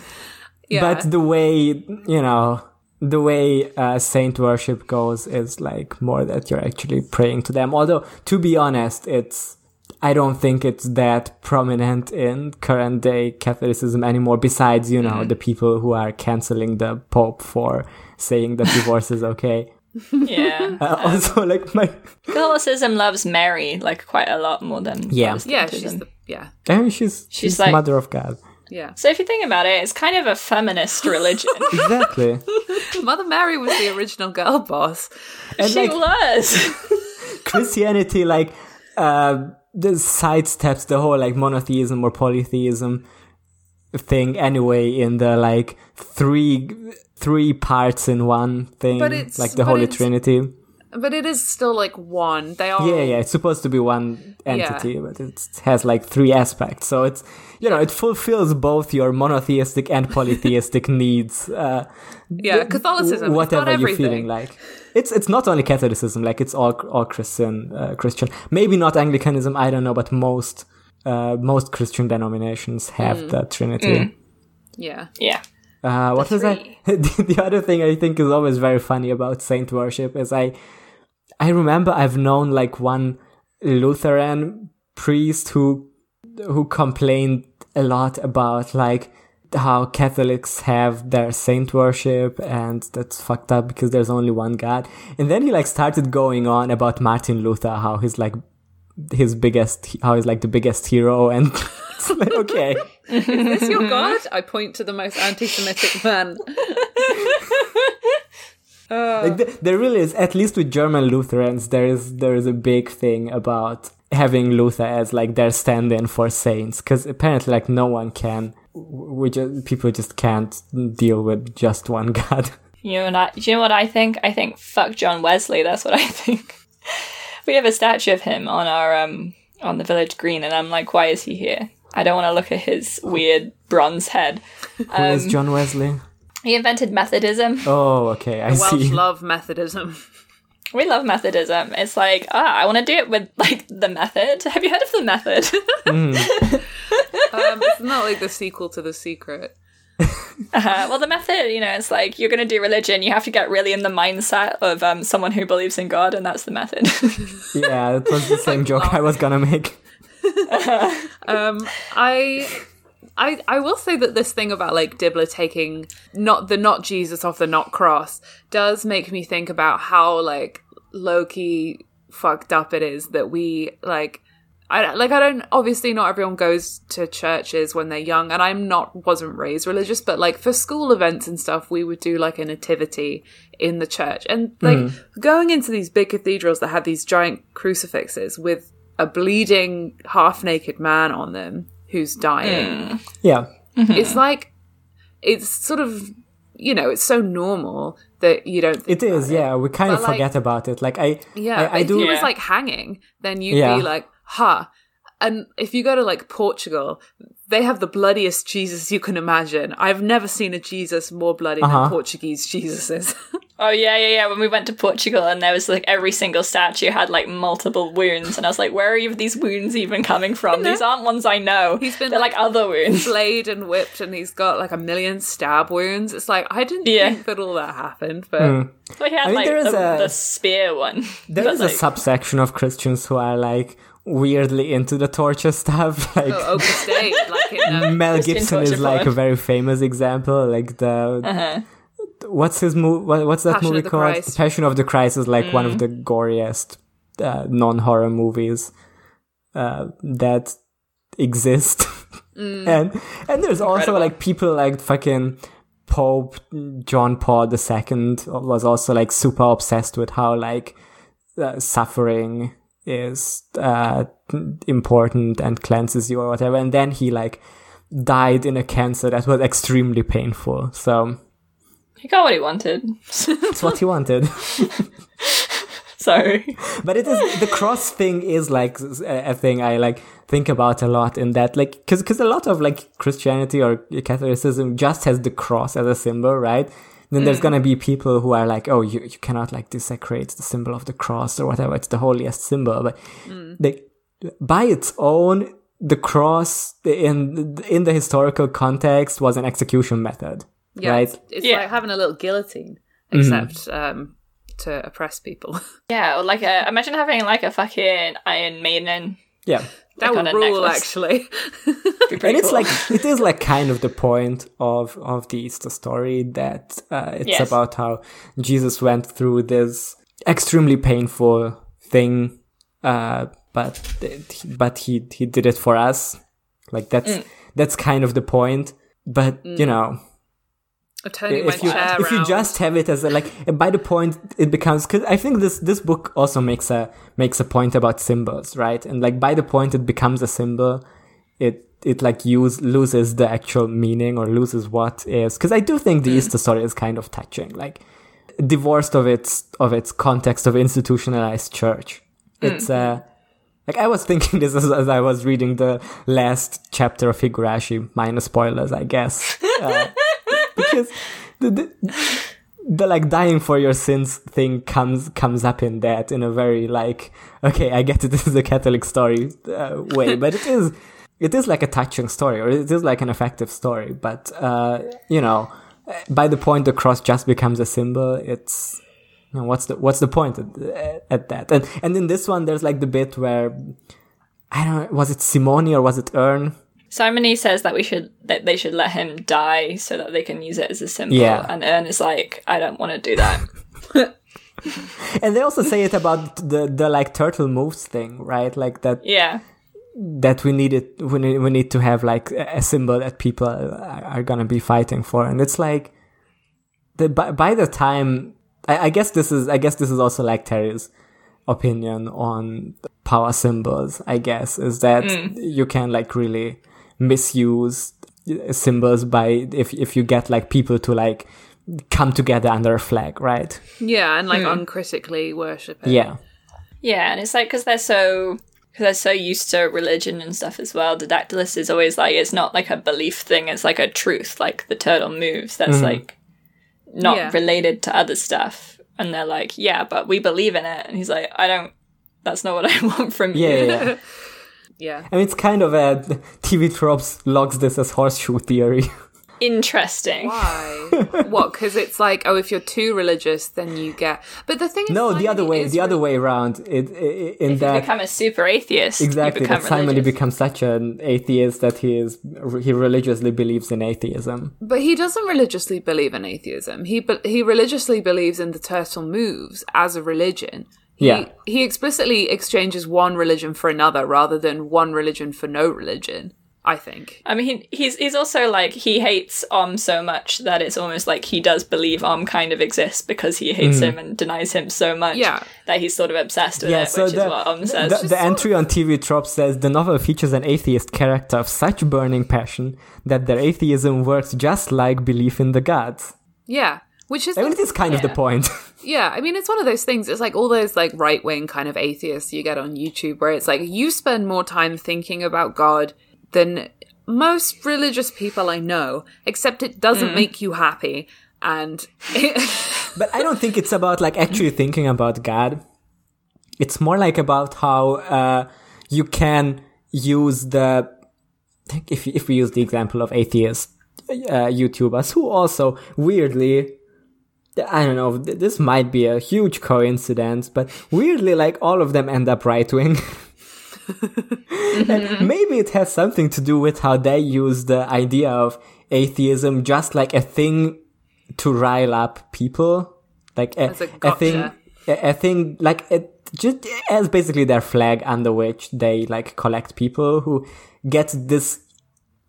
yeah. But the way you know, the way uh, saint worship goes is like more that you're actually praying to them. Although, to be honest, it's I don't think it's that prominent in current day Catholicism anymore. Besides, you know, the people who are canceling the Pope for saying that divorce is okay. Yeah. Uh, also, like my, Catholicism loves Mary like quite a lot more than Yeah. yeah, she's the, yeah, I mean, she's she's, She's like- mother of God. yeah. So if you think about it, it's kind of a feminist religion. Exactly. Mother Mary was the original girl boss. and she like, was. Christianity like uh the sidesteps the whole like monotheism or polytheism thing anyway in the like three three parts in one thing But it's- like the but holy it's- trinity But it is still like one. They are. yeah yeah it's supposed to be one entity but it has like three aspects so it's you know it fulfills both your monotheistic and polytheistic needs uh Yeah, Catholicism. it's whatever not you're feeling like it's it's not only catholicism like it's all all christian uh, christian maybe not anglicanism i don't know but most uh, most christian denominations have Mm. the trinity Yeah. yeah. Uh, what was that the, the other thing i think is always very funny about saint worship is i i remember i've known like one lutheran priest who who complained a lot about like how Catholics have their saint worship and that's fucked up because there's only one God. And then he like started going on about Martin Luther, how he's like his biggest, how he's like the biggest hero and it's like, okay. Is this your god? I point to the most anti-Semitic man. Ah. Like th- there really is, at least with German Lutherans, there is, there is a big thing about having Luther as like their stand-in for saints because apparently like no one can, we just, people just can't deal with just one God. You know what I, do you know what I think? I think fuck John Wesley. That's what I think. We have a statue of him on our um on the village green, and I'm like, why is he here? I don't want to look at his weird bronze head. Who is Um, John Wesley? He invented Methodism. Oh, okay, I Welsh see. love Methodism. We love Methodism. It's like, ah, I want to do it with like the method. Have you heard of the method? Um, it's not like the sequel to The Secret. Uh, well, the method, you know, it's like you're going to do religion. You have to get really in the mindset of um, someone who believes in God, and that's the method. yeah, it was the same joke I was gonna make. Um, I, I, I will say that this thing about like Dibbler taking not the not Jesus off the not cross does make me think about how like low key fucked up it is that we like. I like. I don't. Obviously, not everyone goes to churches when they're young, and I'm not wasn't raised religious, but like for school events and stuff, we would do like a nativity in the church, and like mm. going into these big cathedrals that have these giant crucifixes with a bleeding, half naked man on them who's dying. Mm. Yeah. Mm-hmm. It's like it's sort of you know it's so normal that you don't. Think It is, about yeah. We kind of like- forget about it. Like I, Yeah, I, I if do. he was like hanging, then you'd Yeah. be like, "Huh." And if you go to like Portugal, they have the bloodiest Jesus you can imagine. I've never seen a Jesus more bloody Uh-huh. than Portuguese Jesuses. oh yeah, yeah, yeah. When we went to Portugal, and there was like every single statue had like multiple wounds, and I was like, where are these wounds even coming from? These aren't ones I know. He's been, They're like, like, other wounds. Flayed and whipped, and he's got like a million stab wounds. It's like I didn't Yeah. think that all that happened, but Well, he had I mean, like there is the, a- the spear one. There But, is a subsection of Christians who are like weirdly into the torture stuff. Like oh, overstayed. Like in, um, Mel Gibson is like a very famous example. Like the Uh-huh. what's his movie? What, what's that Passion movie called? Christ. Passion of the Christ is like one of Mm. the goriest uh, non-horror movies uh, that exist. Mm. and and there's also like people like fucking Pope John Paul II was also like super obsessed with how like uh, suffering is uh, important and cleanses you or whatever. And then he like died in a cancer that was extremely painful. So he got what he wanted. that's what he wanted. Sorry. but it is the cross thing is like a, a thing I like think about a lot in that like because because a lot of like Christianity or Catholicism just has the cross as a symbol, right? Then there's gonna be people who are like, oh, you, you cannot like desecrate the symbol of the cross or whatever. It's the holiest symbol, but they, by its own, the cross in in the historical context was an execution method, yeah, right? it's, it's Yeah. like having a little guillotine, Mm-hmm. except um, to oppress people. Yeah, or like a imagine having like a fucking Iron Maiden. Yeah. that Like would rule, necklace. actually. Be pretty and it's like it is like kind of the point of of the Easter story that uh, it's Yes. about how Jesus went through this extremely painful thing, uh, but but he he did it for us. Like that's Mm. that's kind of the point. But you know, I'm turning my if you chair if you just have it as a, like by the point it becomes because I think this this book also makes a makes a point about symbols right? And like by the point it becomes a symbol it it like use loses the actual meaning or loses what is because I do think the Easter story is kind of touching like divorced of its of its context of institutionalized church. It's uh like I was thinking this as, as I was reading the last chapter of Higurashi minus spoilers I guess. Uh, because the, the the like dying for your sins thing comes comes up in that in a very like okay I get it this is a Catholic story uh, way but it is it is like a touching story or it is like an effective story but uh, you know by the point the cross just becomes a symbol it's what's the what's the point at, at that? And and in this one there's like the bit where I don't know was it Simony or was it Urn Simony says that we should that they should let him die so that they can use it as a symbol. Yeah. And Urn is like, I don't want to do that. and they also say it about the the like turtle moves thing right like that yeah. that we need it we need, we need to have like a symbol that people are, are gonna be fighting for and it's like the by, by the time I, I guess this is i guess this is also like terry's opinion on power symbols i guess is that mm. you can like really misuse symbols by if if you get like people to like come together under a flag right yeah, and like hmm. uncritically worship it. yeah Yeah, and it's like because they're so because they're so used to religion and stuff as well. Didactylos is always like it's not like a belief thing; it's like a truth. Like the turtle moves, that's mm-hmm. like not Yeah. related to other stuff. And they're like, yeah, but we believe in it. And he's like, I don't. That's not what I want from you. yeah, yeah, yeah. Yeah. And it's kind of a TV tropes logs this as horseshoe theory. interesting. Why? what? Because it's like, oh, if you're too religious, then you get. But the thing is, No, the other way. is The other way around. It, it in If you that become a super atheist, exactly you become that Simon he becomes such an atheist that he is he religiously believes in atheism. But he doesn't religiously believe in atheism. He be- he religiously believes in the turtle moves as a religion. He, Yeah. He explicitly exchanges one religion for another rather than one religion for no religion. I think. I mean, he, he's he's also like he hates Om so much that it's almost like he does believe Om kind of exists because he hates hmm. him and denies him so much Yeah. that he's sort of obsessed with Yeah, it, so which the, is what Om says. the, the entry on TV Trop says the novel features an atheist character of such burning passion that their atheism works just like belief in the gods. Yeah. Which is I mean, it is kind of the point. Yeah, I mean, it's one of those things. It's like all those like right wing kind of atheists you get on YouTube, where it's like you spend more time thinking about God than most religious people I know, except it doesn't make you happy. And But I don't think it's about like actually thinking about God. It's more like about how uh, you can use the if if we use the example of atheist uh, YouTubers who also weirdly I don't know this might be a huge coincidence, but weirdly like all of them end up right wing. And mm-hmm. maybe it has something to do with how they use the idea of atheism just like a thing to rile up people, like a, a a thing, a, a thing like it just as basically their flag under which they like collect people who get this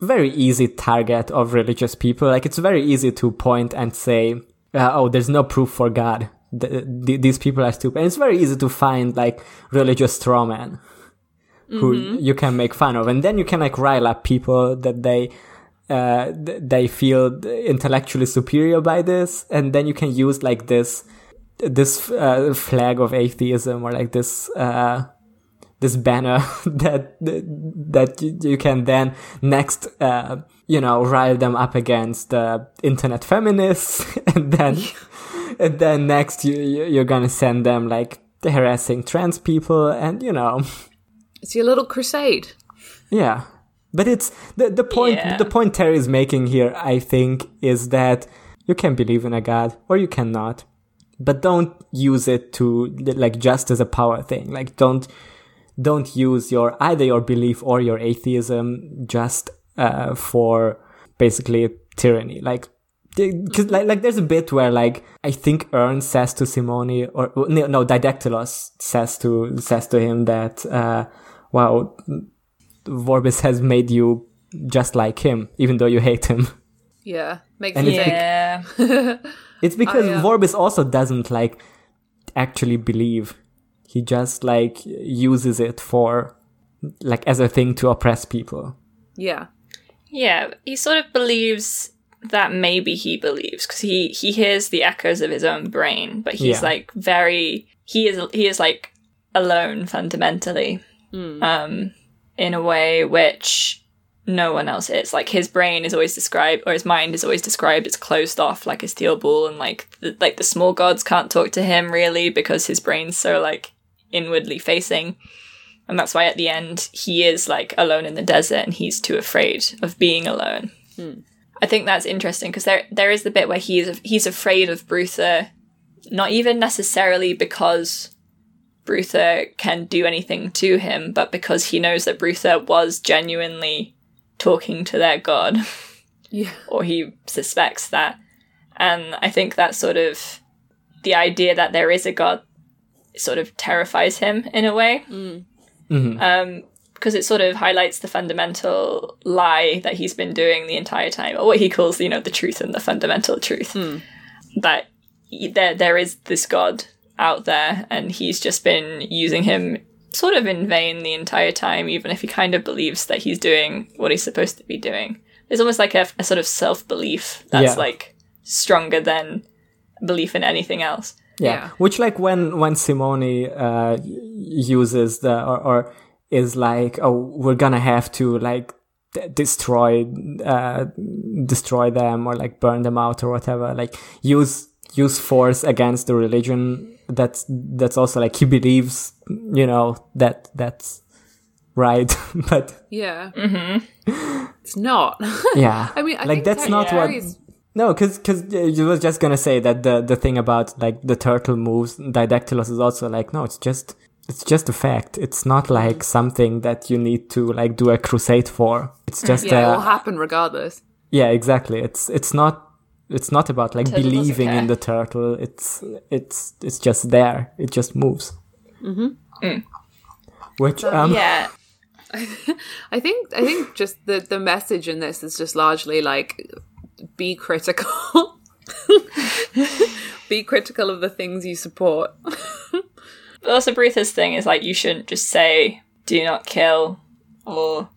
very easy target of religious people. Like it's very easy to point and say, uh, "Oh, there's no proof for God. Th- th- these people are stupid." And it's very easy to find like religious strawmen who you can make fun of, and then you can like rile up people that they uh, th- they feel intellectually superior by this, and then you can use like this this uh, flag of atheism or like this uh, this banner that that you, you can then next uh, you know rile them up against uh, internet feminists, and then and then next you you- you're gonna send them like harassing trans people, and you know. it's your little crusade. Yeah. But it's the the point Yeah. the point Terry is making here, I think, is that you can believe in a god or you cannot. But don't use it to like just as a power thing. Like don't don't use your either your belief or your atheism just uh, for basically tyranny. Like because like, like there's a bit where like I think Urn says to Simony or no, Didactylos says to says to him that uh, wow Vorbis has made you just like him, even though you hate him. Yeah, makes And me it's yeah. It's because yeah. Vorbis also doesn't like actually believe. He just like uses it for like as a thing to oppress people. Yeah, Yeah, he sort of believes that maybe he believes because he he hears the echoes of his own brain, but he's Yeah. like very he is he is like alone fundamentally, um, in a way which no one else is. Like his brain is always described, or his mind is always described as closed off, like a steel ball, and like the, like the small gods can't talk to him really because his brain's so like inwardly facing. And that's why at the end he is like alone in the desert and he's too afraid of being alone. Hmm. I think that's interesting because there there is the bit where he's he's afraid of Brutha, not even necessarily because Brutha can do anything to him, but because he knows that Brutha was genuinely talking to their god, yeah, or he suspects that. And I think that sort of the idea that there is a god sort of terrifies him in a way hmm. Um, because it sort of highlights the fundamental lie that he's been doing the entire time, or what he calls, you know, the truth and the fundamental truth. That there there is this God out there, and he's just been using him sort of in vain the entire time, even if he kind of believes that he's doing what he's supposed to be doing. There's almost like a, a sort of self belief that's Yeah. like stronger than belief in anything else. Yeah. Yeah. Which like when when Simony uh uses the or, or is like oh we're gonna have to like d- destroy uh destroy them or like burn them out or whatever like use use force against the religion that's that's also like he believes you know that that's right? but Yeah. Mm-hmm. It's not. yeah, I mean, I like think that's not what. Varies. No, because because you was just gonna say that the the thing about like the turtle moves Didactylos is also like no, it's just it's just a fact. It's not like something that you need to like do a crusade for. It's just Yeah, it will happen regardless. yeah, exactly. It's it's not it's not about like Turtle believing in the turtle. It's it's it's just there. It just moves. Mm-hmm. Which um Yeah. I think I think just the the message in this is just largely like be critical. be critical of the things you support. But also, Brutha's thing is like you shouldn't just say "do not kill" or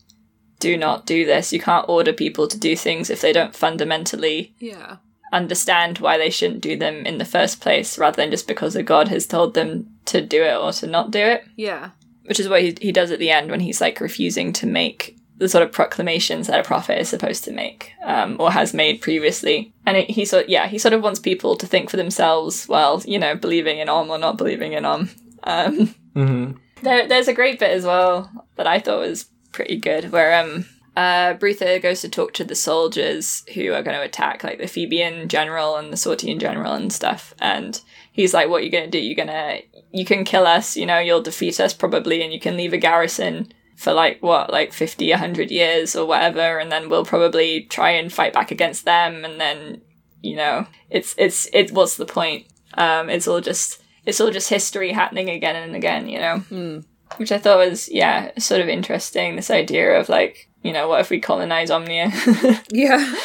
"do not do this." You can't order people to do things if they don't fundamentally Yeah. understand why they shouldn't do them in the first place, rather than just because a god has told them to do it or to not do it. Yeah. Which is what he he does at the end when he's like refusing to make the sort of proclamations that a prophet is supposed to make um, or has made previously. And it, he sort yeah he sort of wants people to think for themselves while you know believing in Om or not believing in Om. Um, mhm. there, there's a great bit as well that I thought was pretty good, where um, uh, Brutha goes to talk to the soldiers who are going to attack, like the Ephebian general and the Tsortean general and stuff. And he's like, "What are you going to do? You're gonna, you can kill us. You know, you'll defeat us probably, and you can leave a garrison." For like what, like 50, 100 years or whatever, and then we'll probably try and fight back against them, and then, you know, it's, it's, it, what's the point? Um, it's all just, it's all just history happening again and again, you know? Which I thought was, yeah, sort of interesting. This idea of like, you know, what if we colonize Omnia? Yeah.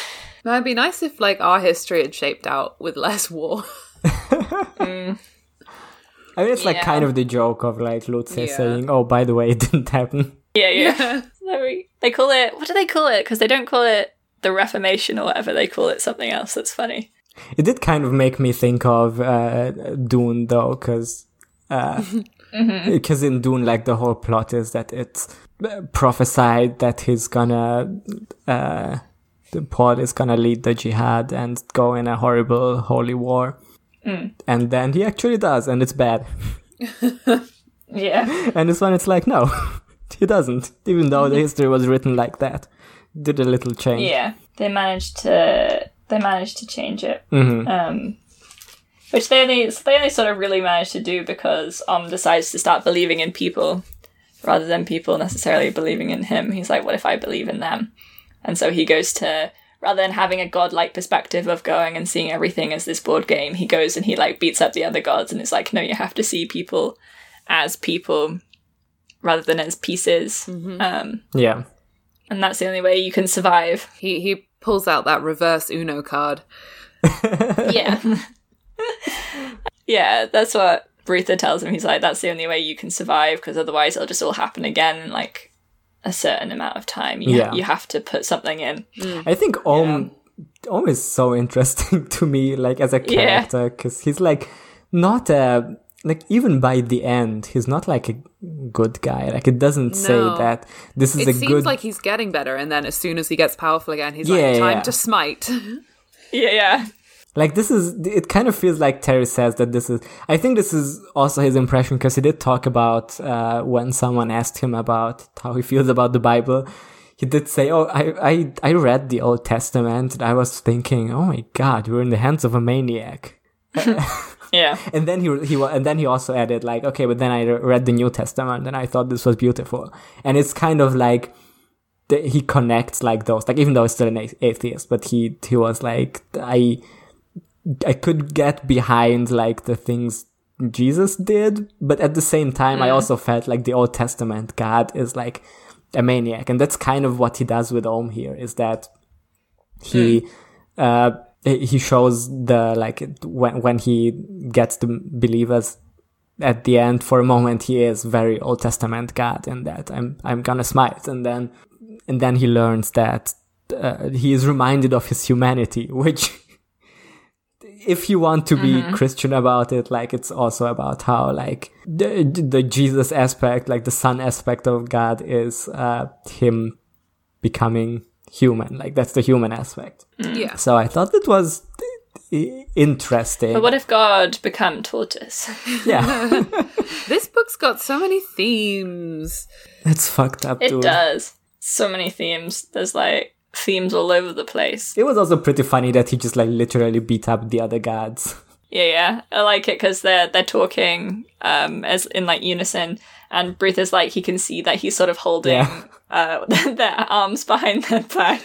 Now, it'd be nice if like our history had shaped out with less war. I mean, it's like Yeah. kind of the joke of like Lu-Tze Yeah. saying, "Oh, by the way, it didn't happen." Yeah, yeah. Sorry. They call it, what do they call it? Because they don't call it the Reformation or whatever. They call it something else that's funny. It did kind of make me think of uh, Dune though, because because in Dune, like the whole plot is that it's uh, prophesied that he's gonna uh, the Paul is gonna lead the jihad and go in a horrible holy war, and then he actually does, and it's bad. Yeah. And this one, it's like no, he doesn't, even though the history was written like that. Did a little change. Yeah. They managed to, they managed to change it. Mhm. Um, which they only, they only sort of really managed to do because Om decides to start believing in people rather than people necessarily believing in him. He's like, what if I believe in them? And so he goes to, rather than having a godlike perspective of going and seeing everything as this board game, he goes and he like beats up the other gods and it's like, no, you have to see people as people rather than as pieces. Um, Yeah. and that's the only way you can survive. He he pulls out that reverse Uno card. yeah. yeah, that's what Brutha tells him. He's like, that's the only way you can survive because otherwise it'll just all happen again in like a certain amount of time. You, Yeah. you have to put something in. I think Om Om is so interesting to me, like as a character, because he's like not a like even by the end, he's not like a good guy. Like it doesn't say that this is It a seems good. like he's getting better, and then as soon as he gets powerful again, he's Yeah, like, yeah, "Time yeah. to smite." Yeah, yeah. like this is it kind of feels like terry says that this is i think this is also his impression because he did talk about uh, when someone asked him about how he feels about the bible he did say oh I, I i read the old testament and i was thinking oh my god we're in the hands of a maniac Yeah. and then he he and then he also added like okay but then i read the new testament and i thought this was beautiful. And it's kind of like the, he connects like those like even though he's still an atheist but he he was like i i could get behind like the things jesus did but at the same time i also felt like the old testament god is like a maniac. And that's kind of what he does with Om here is that he uh he shows the like when when he gets the believers at the end for a moment he is very old testament god and that i'm i'm gonna smite. And then and then he learns that uh, he is reminded of his humanity which if you want to be christian about it like it's also about how like the, the jesus aspect like the son aspect of god is uh him becoming human like that's the human aspect yeah, so I thought it was interesting. But what if God become tortoise? yeah, This book's got so many themes. it's fucked up, It dude. does. So many themes. There's like themes all over the place. It was also pretty funny that he just like literally beat up the other gods. Yeah, yeah. I like it because they're they're talking um as in like unison, and Bruce is like he can see that he's sort of holding Yeah. uh their arms behind their back.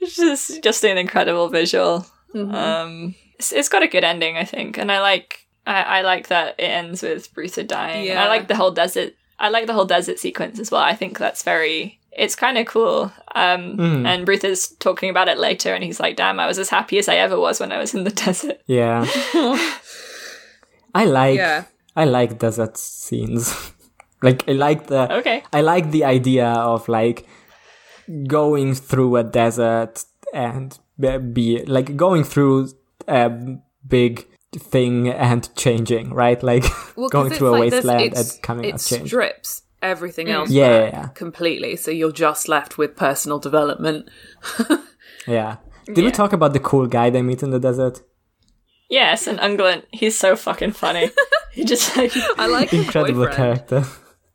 it's just just an incredible visual. Um, it's, it's got a good ending, I think, and I like I, I like that it ends with Bruce dying. And I like the whole desert. I like the whole desert sequence as well. I think that's very. It's kind of cool. Um, And Bruce is talking about it later, and he's like, "Damn, I was as happy as I ever was when I was in the desert." Yeah. I like Yeah. I like desert scenes. like I like the Okay. I like the idea of like going through a desert and be- be like going through a big thing and changing, right? Like Well, 'cause going through a like this- wasteland it's- and coming it out change. strips everything mm. else Yeah, yeah, yeah. completely. So you're just left with personal development. Yeah. Did we talk about the cool guy they meet in the desert? Yes, and Ungulant, he's so fucking funny. He just like I like his Incredible boyfriend. character.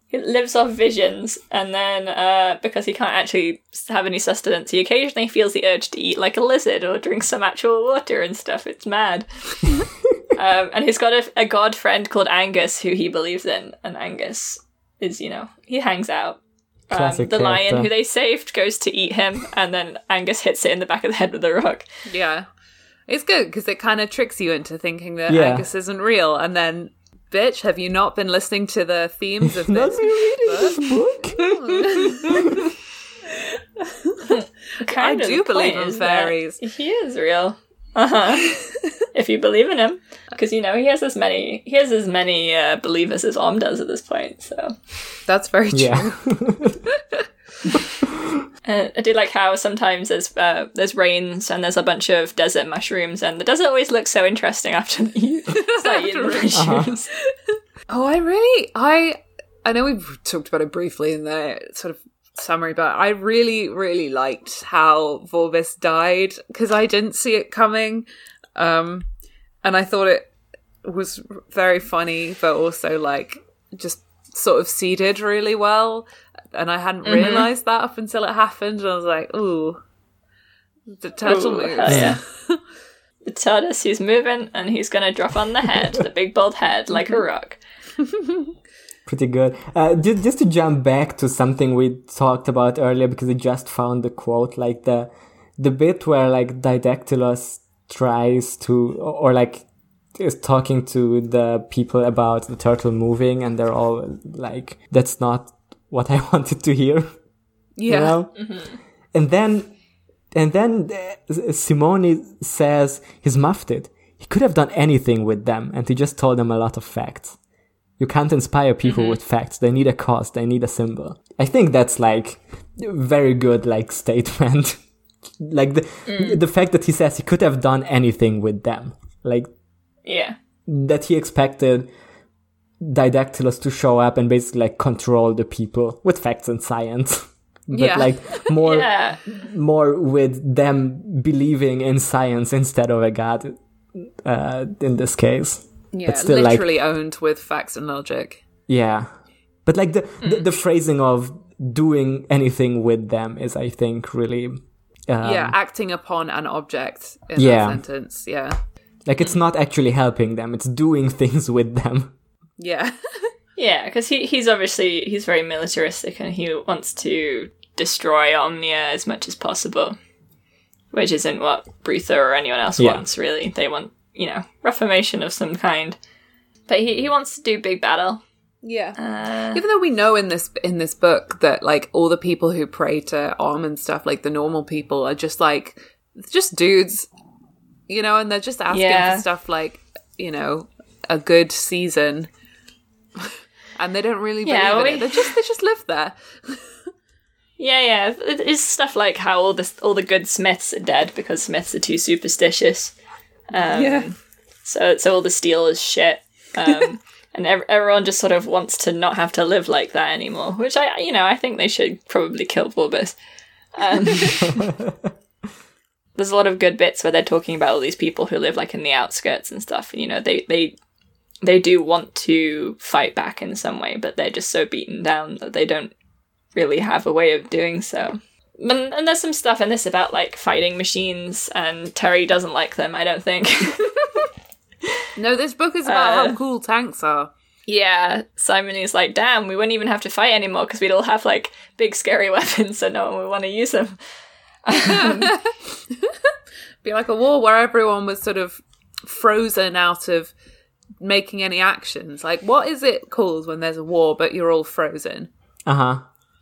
he lives off visions, and then uh, because he can't actually have any sustenance, he occasionally feels the urge to eat like a lizard or drink some actual water and stuff. It's mad. um, and he's got a, a god friend called Angus who he believes in, and Angus is, you know, he hangs out. Um, Classic the lion who they saved goes to eat him, and then Angus hits it in the back of the head with a rock. Yeah. It's good because it kind of tricks you into thinking that Yeah. Angus isn't real. And then, bitch, have you not been listening to the themes of this? me reading this book. Kind I of do believe in fairies. He is real. Uh-huh. if you believe in him, because you know he has as many he has as many uh, believers as Om does at this point. So That's very true. Yeah. uh, I do like how sometimes there's uh, there's rains and there's a bunch of desert mushrooms, and the desert always looks so interesting after you start eating the mushrooms. Oh, I really, I, I know we've talked about it briefly in the sort of summary, but I really, really liked how Vorbis died because I didn't see it coming, um, and I thought it was very funny, but also like just sort of seeded really well, and I hadn't realized that up until it happened, and I was like, ooh. The turtle Ooh, moves. yeah. The tortoise, he's moving, and he's gonna drop on the head, the big bald head, like a rock. Pretty good. Uh, just, just to jump back to something we talked about earlier, because I just found the quote, like the the bit where like Didactylos tries to, or like is talking to the people about the turtle moving, and they're all like, "That's not what I wanted to hear." Yeah. you know? And then, and then uh, Simony says he's muffed it. He could have done anything with them, and he just told them a lot of facts. You can't inspire people with facts. They need a cause. They need a symbol. I think that's like very good, like statement. like the the fact that he says he could have done anything with them, like Yeah. that he expected Didactylos to show up and basically like control the people with facts and science. but Yeah. like more Yeah. more with them believing in science instead of a god uh, in this case. Yeah, But still, like- literally owned with facts and logic. Yeah. But like the, the, Mm. the phrasing of doing anything with them is, I think, really. Um, yeah, acting upon an object in Yeah. that sentence. Yeah. Like it's not actually helping them, it's doing things with them. Yeah. Yeah, because he, he's obviously he's very militaristic and he wants to destroy Omnia as much as possible, which isn't what Brutha or anyone else Yeah. wants. Really, they want you know reformation of some kind. But he, he wants to do big battle. yeah. Uh, Even though we know in this in this book that like all the people who pray to Om and stuff, like the normal people, are just like just dudes, you know, and they're just asking Yeah. for stuff like you know a good season, and they don't really believe Yeah, in we- it. They just they just live there. yeah, yeah, it- it's stuff like how all the all the good Smiths are dead because Smiths are too superstitious. Um, yeah. So so all the steel is shit. Um, and ev- everyone just sort of wants to not have to live like that anymore. Which I you know I think they should probably kill Vorbis. Um, there's a lot of good bits where they're talking about all these people who live like in the outskirts and stuff. You know, they they they do want to fight back in some way, but they're just so beaten down that they don't really have a way of doing so. And, and there's some stuff in this about like fighting machines, and Terry doesn't like them. I don't think. No, this book is about Uh, how cool tanks are. yeah, Simony is like, damn, we wouldn't even have to fight anymore because we'd all have like big scary weapons, so no one would want to use them. Be like a war where everyone was sort of frozen out of making any actions. Like, what is it called when there's a war but you're all frozen? Uh huh.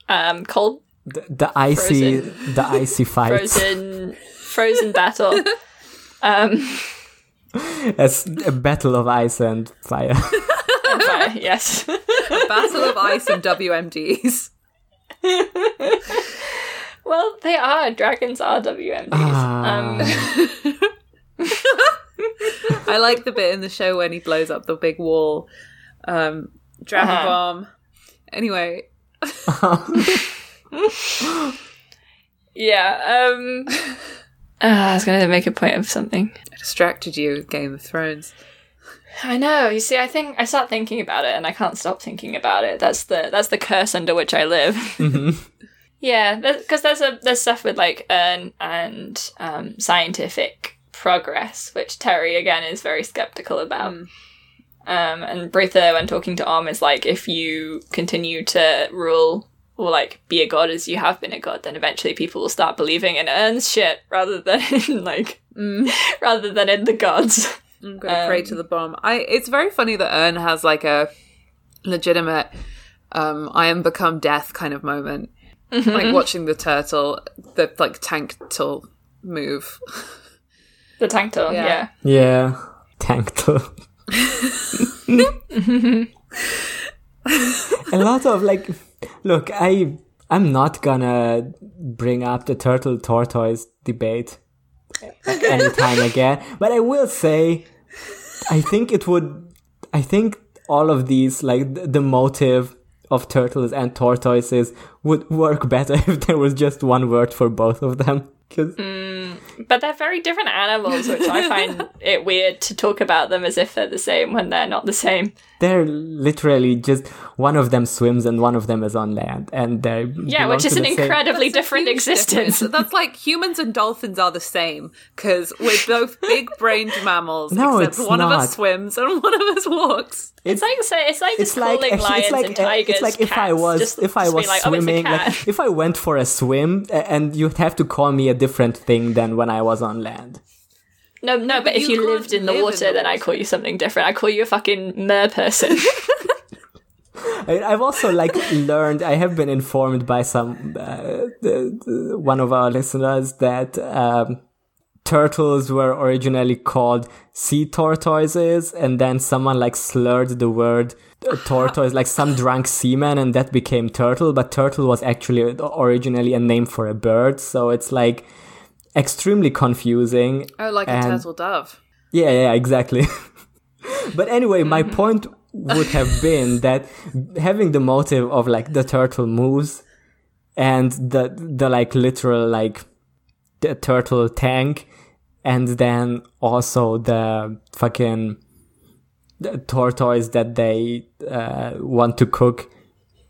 Um, cold The, the icy, the icy fights. frozen frozen battle. Um, It's a battle of ice and fire. and fire, yes. Battle of Ice and WMDs. well, they are dragons are WMDs. Um, I like the bit in the show when he blows up the big wall. Um, Dragon Uh-huh. Bomb. Anyway, yeah. Um, ah, I was going to make a point of something. I distracted you with Game of Thrones. I know. You see, I think I start thinking about it, and I can't stop thinking about it. That's the that's the curse under which I live. yeah, because there's a there's stuff with like Urn and um, scientific progress, which Terry again is very skeptical about. Um, and Brutha, when talking to Om, is like, if you continue to rule or like be a god as you have been a god, then eventually people will start believing in Urn's shit rather than in like rather than in the gods. I'm gonna pray to the bomb. I. It's very funny that Ern has like a legitimate um, "I am become death" kind of moment, like watching the turtle, the like tank till move. The tank tool, Yeah. yeah. yeah, tank tool. a lot of like, look, I I'm not gonna bring up the turtle tortoise debate anytime again, but I will say, I think it would. I think all of these, like the, the motive of turtles and tortoises, would work better if there was just one word for both of them. 'Cause- But they're very different animals, which I find it weird to talk about them as if they're the same when they're not the same. they're literally just one of them swims and one of them is on land, and they Yeah, which is an the same- incredibly That's different existence. difference. That's like humans and dolphins are the same because we're both big-brained mammals. No, except it's one of us swims and one of us walks. It's like so, it's like It's just like calling actually, lions it's like and uh, tigers. it's like if I was just- if I was being like, oh, swimming, like if I went for a swim and you'd have to call me a different thing than when I was on land. no, no, but but if you you lived in the live in water, then I call you something different. I call you a fucking mer person. I, I've also like learned. I have been informed by some uh, the, the, one of our listeners that um, turtles were originally called sea tortoises, and then someone like slurred the word uh, tortoise, like some drunk seaman, and that became turtle. But turtle was actually originally a name for a bird, so it's like extremely confusing. Oh, like a turtle dove. Yeah, yeah, exactly. but anyway, my point would have been that having the motive of like the turtle moves and the the like literal like the turtle tank and then also the fucking the tortoise that they uh, want to cook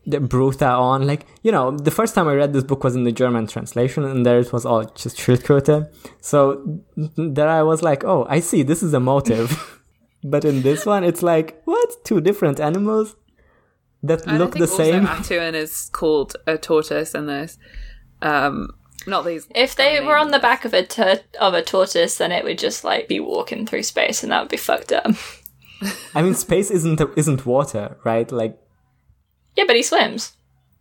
the Brutha on. Like, you know, the first time I read this book was in the German translation, and there it was all just Schildkröte. So there I was like, oh, I see, this is a motive. but in this one, it's like, what? Two different animals that And look I the think same? Also, A'Tuin is called a tortoise in this. Um, not these. if they I were on the back of a tur- of a tortoise, then it would just like be walking through space, and that would be fucked up. I mean, space isn't isn't water, right? Like, Yeah, but he swims.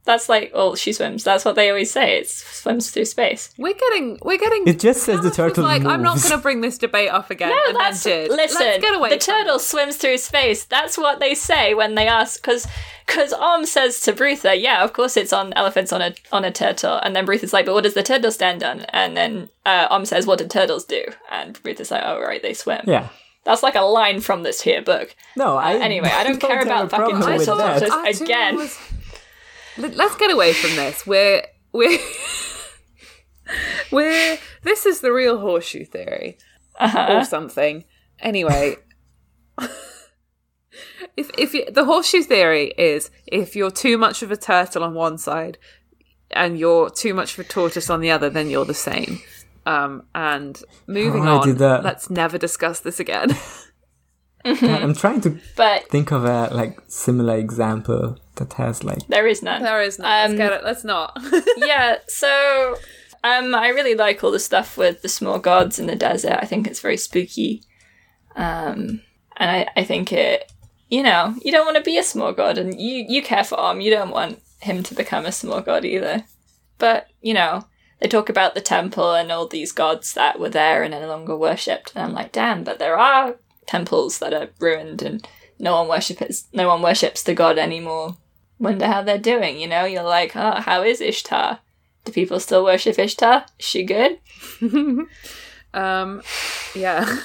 That's like, well, she swims. That's what they always say. It swims through space. We're getting, we're getting. it just says the Alice was turtle like, moves. I'm not going to bring this debate up again. No, and that's then did. listen. Let's get away the from turtle swims through space. That's what they say when they ask, because because Om says to Brutha, "Yeah, of course it's on elephants on a on a turtle," and then Brutha's like, "But what does the turtle stand on?" And then uh, Om says, "What do turtles do?" And Brutha's like, "Oh right, they swim." Yeah. That's like a line from this here book. No, uh, I. Anyway, I don't care about fucking problem with turtles. that. Just- again. was- Let- Let's get away from this. We're we're We're this is the real horseshoe theory uh-huh. or something. Anyway, if if you, the horseshoe theory is if you're too much of a turtle on one side and you're too much of a tortoise on the other, then you're the same. Um, and moving Oh, I on, did that. let's never discuss this again. God, I'm trying to But think of a like similar example that has like there is none. there is no. Um, let's get it. Let's not. yeah, so um, I really like all the stuff with the small gods in the desert. I think it's very spooky. Um, and I, I think it, you know, you don't want to be a small god, and you, you care for Om. You don't want him to become a small god either. But, you know, they talk about the temple and all these gods that were there and are no longer worshipped. And I'm like, damn, but there are temples that are ruined and no one worships no one worships the god anymore. Wonder how they're doing, you know? You're like, oh, how is Ishtar? Do people still worship Ishtar? Is she good? um, yeah.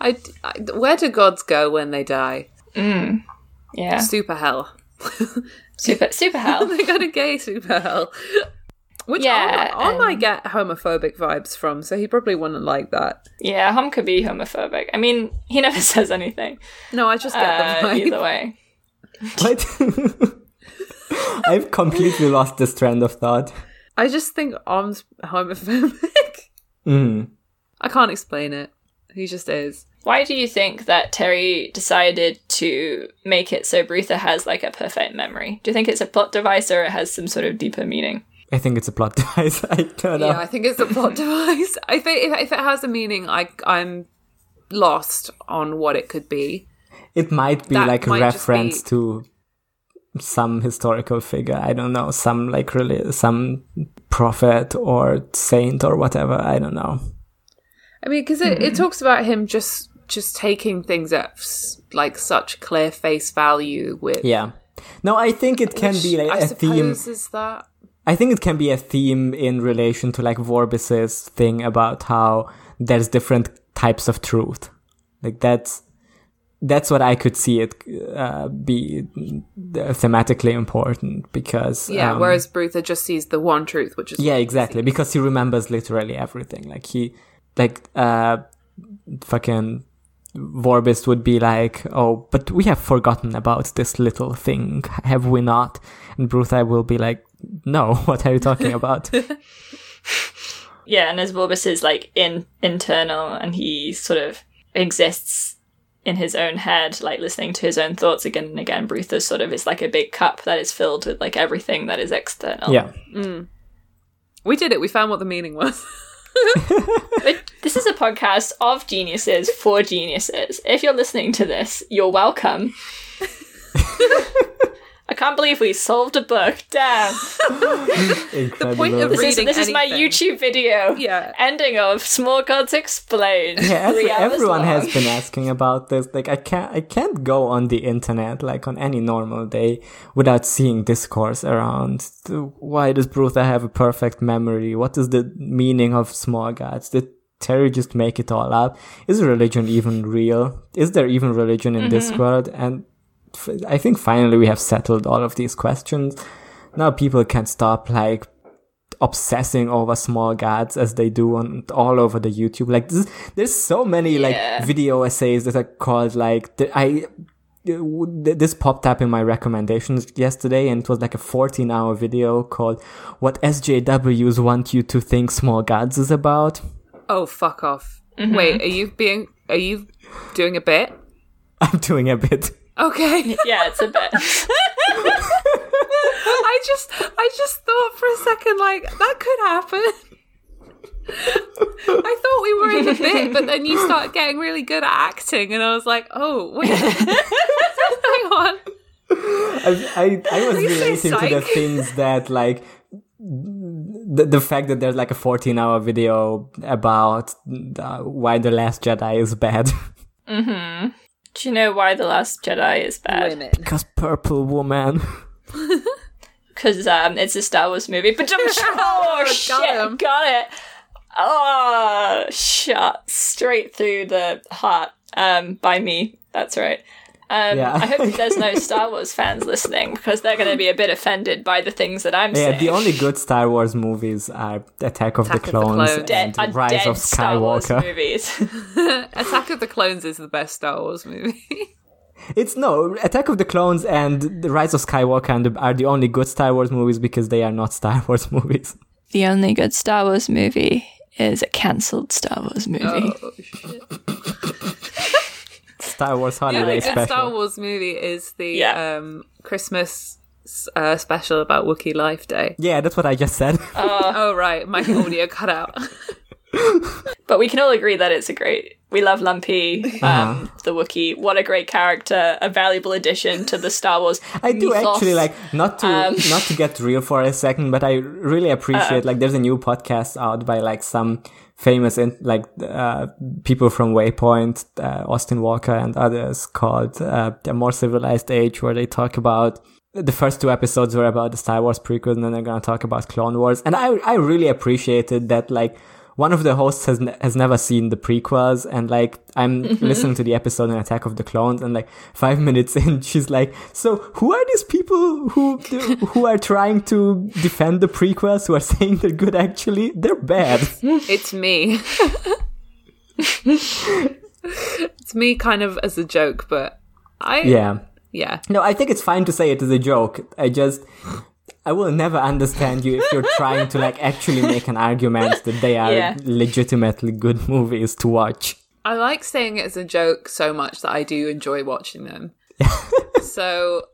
I, I- where do gods go when they die? Yeah. Super hell. Super super hell. they got a gay super hell. Which Yeah, Om, Om I um, get homophobic vibes from, so he probably wouldn't like that. yeah, Hom could be homophobic. I mean, he never says anything. No, I just get Uh, the vibe. either way. what? I've completely lost this trend of thought. I just think Om's homophobic. Mm. I can't explain it. He just is. Why do you think that Terry decided to make it so Brutha has like a perfect memory? Do you think it's a plot device or it has some sort of deeper meaning? I think it's a plot device. I don't know. Yeah, I think it's a plot device. I think if, if it has a meaning, I I'm lost on what it could be. It might be That like a might just reference be- to some historical figure. I don't know, some like really some prophet or saint or whatever. I don't know. I mean, because it, it mm-hmm. talks about him just just taking things at like such clear face value with. Yeah. No, I think it can which be like I a theme. is that. I think it can be a theme in relation to like Vorbis's thing about how there's different types of truth. Like that's that's what I could see it uh, be thematically important because Yeah, um, whereas Brutha just sees the one truth, which is yeah exactly. Because he remembers literally everything. Like he like uh fucking Vorbis would be like oh but we have forgotten about this little thing. Have we not? And Bruthai will be like no what are you talking about Yeah, and as Vorbis is like in internal and he sort of exists in his own head, like listening to his own thoughts again and again, Brutha sort of is like a big cup that is filled with like everything that is external. yeah Mm. we did it. We found what the meaning was. But this is a podcast of geniuses for geniuses. If you're listening to this, you're welcome. I can't believe we solved a book. Damn. the point of This is, Reading this is my. YouTube video. Yeah. Ending of Small Gods Explained. Yeah, every, Three hours everyone has been asking about this. Like, I can't, I can't go on the internet like on any normal day without seeing discourse around. Why does Brutha have a perfect memory? What is the meaning of small gods? Did Terry just make it all up? Is religion even real? Is there even religion in this mm-hmm. world? And f- I think finally we have settled all of these questions. Now people can stop like obsessing over small gods as they do on all over the YouTube. Like this, there's so many Yeah. like video essays that are called like the, I. This popped up in my recommendations yesterday, and it was like a 14 hour video called "What SJWs Want You to Think Small Gods Is About." Oh, fuck off. Mm-hmm. Wait, are you being. Are you doing a bit? I'm doing a bit. Okay. Yeah, it's a bit. I just. I just thought for a second, like, that could happen. I thought we were in a bit, but then you start getting really good at acting, and I was like, oh, wait. Hang on. I, I, I was relating to the things that like the, the fact that there's like a 14 hour video about uh, why the last jedi is bad Do you know why The Last Jedi is bad? Women. because purple woman Because um, it's a Star Wars movie. But oh, Got shit, him. got it. Oh, shot straight through the heart um, by me. That's right. Um, Yeah. I hope there's no Star Wars fans listening because they're going to be a bit offended by the things that I'm Yeah, saying. Yeah, the only good Star Wars movies are Attack of Attack the of the Clones Clones. dead, and are Rise dead of Star Wars Skywalker. movies. Attack of the Clones is the best Star Wars movie. It's no Attack of the Clones and the Rise of Skywalker and the, are the only good Star Wars movies because they are not Star Wars movies. the only good Star Wars movie is a cancelled Star Wars movie. Oh, Star Wars The holiday only good special. Star Wars movie is the Yeah. um, Christmas uh, special about Wookiee Life Day. Yeah, that's what I just said. Oh right, my audio cut out. But we can all agree that it's a great. We love Lumpy, Uh-huh. um, the Wookiee. What a great character! A valuable addition to the Star Wars. I do mythos. actually like not to Um, not to get real for a second, but I really appreciate like there's a new podcast out by like some famous in, like uh, people from Waypoint, uh, Austin Walker and others called uh, a more civilized age, where they talk about the first two episodes were about the Star Wars prequels, and then they're gonna talk about Clone Wars, and I I really appreciated that like one of the hosts has ne- has never seen the prequels, and like I'm mm-hmm. listening to the episode on Attack of the Clones, and like five minutes in, she's like, "So who are these people who who are trying to defend the prequels? Who are saying they're good? Actually, they're bad." It's me. it's me, kind of as a joke, but I yeah. yeah. No, I think it's fine to say it as a joke. I just. I will never understand you if you're trying to like actually make an argument that they are Yeah. legitimately good movies to watch. I like saying it as a joke so much that I do enjoy watching them. so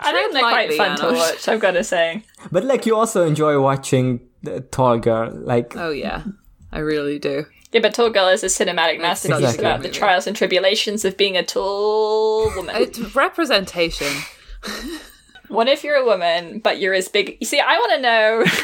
I think they're quite fun to watch. I've got to say. But like you also enjoy watching the Tall Girl, like Oh yeah, I really do. Yeah, but Tall Girl is a cinematic masterpiece Exactly. about the trials and tribulations of being a tall woman. It's representation. what if you're a woman, but you're as big? You see, I want to know.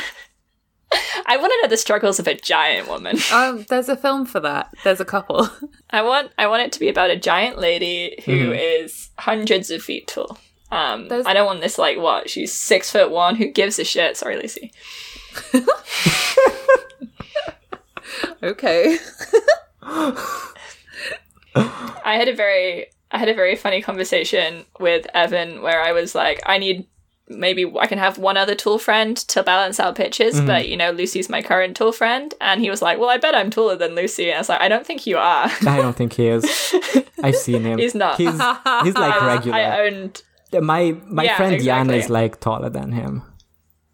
I want to know the struggles of a giant woman. Um, there's a film for that. There's a couple. I want I want it to be about a giant lady who is hundreds of feet tall. Um, There's- I don't want this like what she's six foot one. Who gives a shit? Sorry, Lucy. okay. I had a very I had a very funny conversation with Evan where I was like, I need maybe I can have one other tool friend to balance out pitches, mm-hmm. but you know, Lucy's my current tool friend, and he was like, Well, I bet I'm taller than Lucy. And I was like, I don't think you are. I don't think he is. I've seen him. He's not. He's he's like regular. I owned my my Yeah, friend Jan is like taller than him.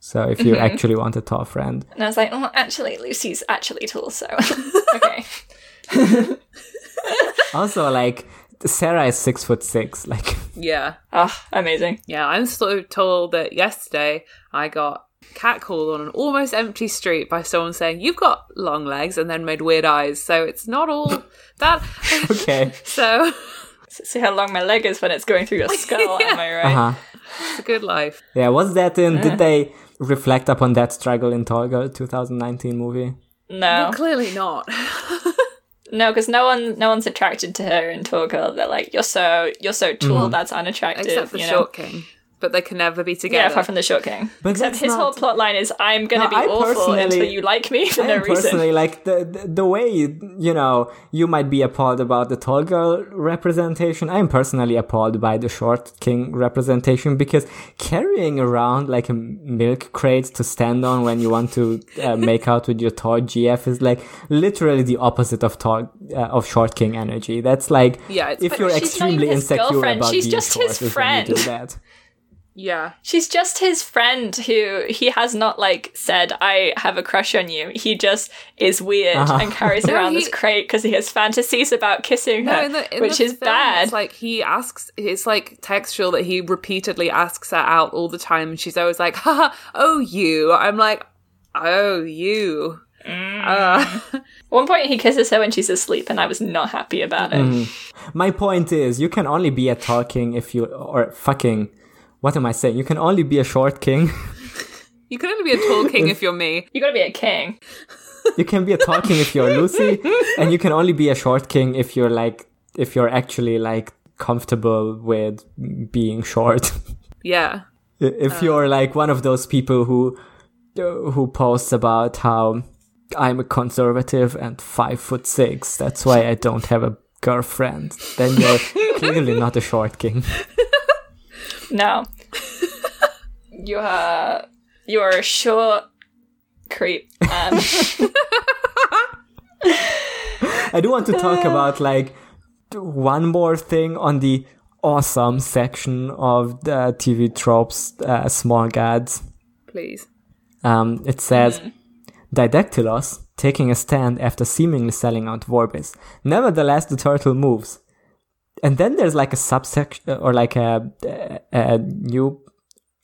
So if you mm-hmm. actually want a tall friend, and I was like, Oh, actually Lucy's actually tall, so okay. also like Sarah is six foot six. Like Yeah. Oh, amazing. Yeah, I'm so told that yesterday I got catcalled on an almost empty street by someone saying, You've got long legs, and then made weird eyes. So it's not all that. okay, so See how long my leg is when it's going through your skull, am I right? uh huh. it's a good life. Yeah, was that in? Did they reflect upon that struggle in Tall Girl 2019 movie? No. Well, clearly not. No, because no one, no one's attracted to her in Tall Girl. They're like, you're so, you're so tall. Mm-hmm. That's unattractive. Except the you know? Short King. But they can never be Yeah, together. apart from the Short King. But Except his not- whole plot line is, I'm gonna No, be I awful until you like me for I no am reason. personally like the, the the way you know you might be appalled about the tall girl representation. I am personally appalled by the short king representation because carrying around like a milk crate to stand on when you want to uh, make out with your tall GF is like literally the opposite of tall uh, of short king energy. That's like Yeah, it's- if you're extremely insecure about she's being just short his is when you do friend. that. yeah. She's just his friend who he has not like said, I have a crush on you. He just is weird Uh-huh. and carries No, around he- this crate because he has fantasies about kissing her, in the, in which the is film, bad. It's like he asks, it's like textual that he repeatedly asks her out all the time, and she's always like, haha, oh, you. I'm like, oh, you. Uh, At one point, he kisses her when she's asleep, and I was not happy about it. Mm-hmm. My point is, you can only be a talking if you or fucking. What am I saying? You can only be a short king. you can only be a tall king if you're me. You gotta be a king. You can be a tall king if you're Lucy, and you can only be a short king if you're like if you're actually like comfortable with being short. Yeah. if uh. you're like one of those people who who posts about how I'm a conservative and five foot six, that's why I don't have a girlfriend, then you're clearly not a short king. No. you are you are a short creep. Um, I do want to talk about like one more thing on the awesome section of the TV tropes uh, small gods. Please. Um, it says Didactylos taking a stand after seemingly selling out Vorbis. Nevertheless, the turtle moves. And then there's like a subsection or like a, a, a new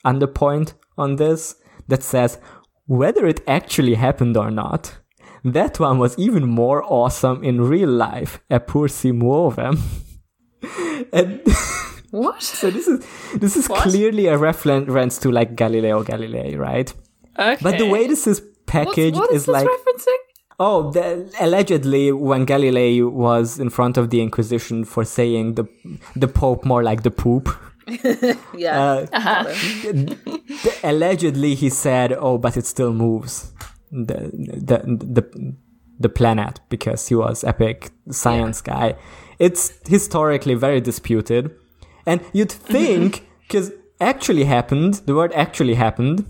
underpoint on this that says whether it actually happened or not. That one was even more awesome in real life. Eppur si muove. and What? so this is this is What? clearly a reference to like Galileo Galilei, right? okay. But the way this is What's, packaged what is is this like referencing? Oh, the, allegedly when Galilei was in front of the Inquisition for saying the the Pope more like the poop. Yeah. Uh, the- allegedly he said, "Oh, but it still moves." The the the the planet because he was epic science guy. It's historically very disputed, and you'd think because actually happened, the word actually happened,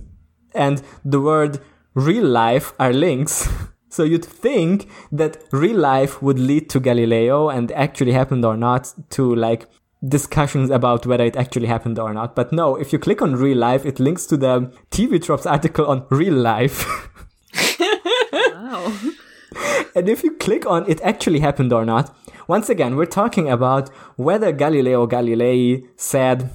and the word real life are links. So you'd think that real life would lead to Galileo and actually happened or not to like discussions about whether it actually happened or not. But no, if you click on real life, it links to the TV Tropes article on real life. Wow. and if you click on it actually happened or not, once again, we're talking about whether Galileo Galilei said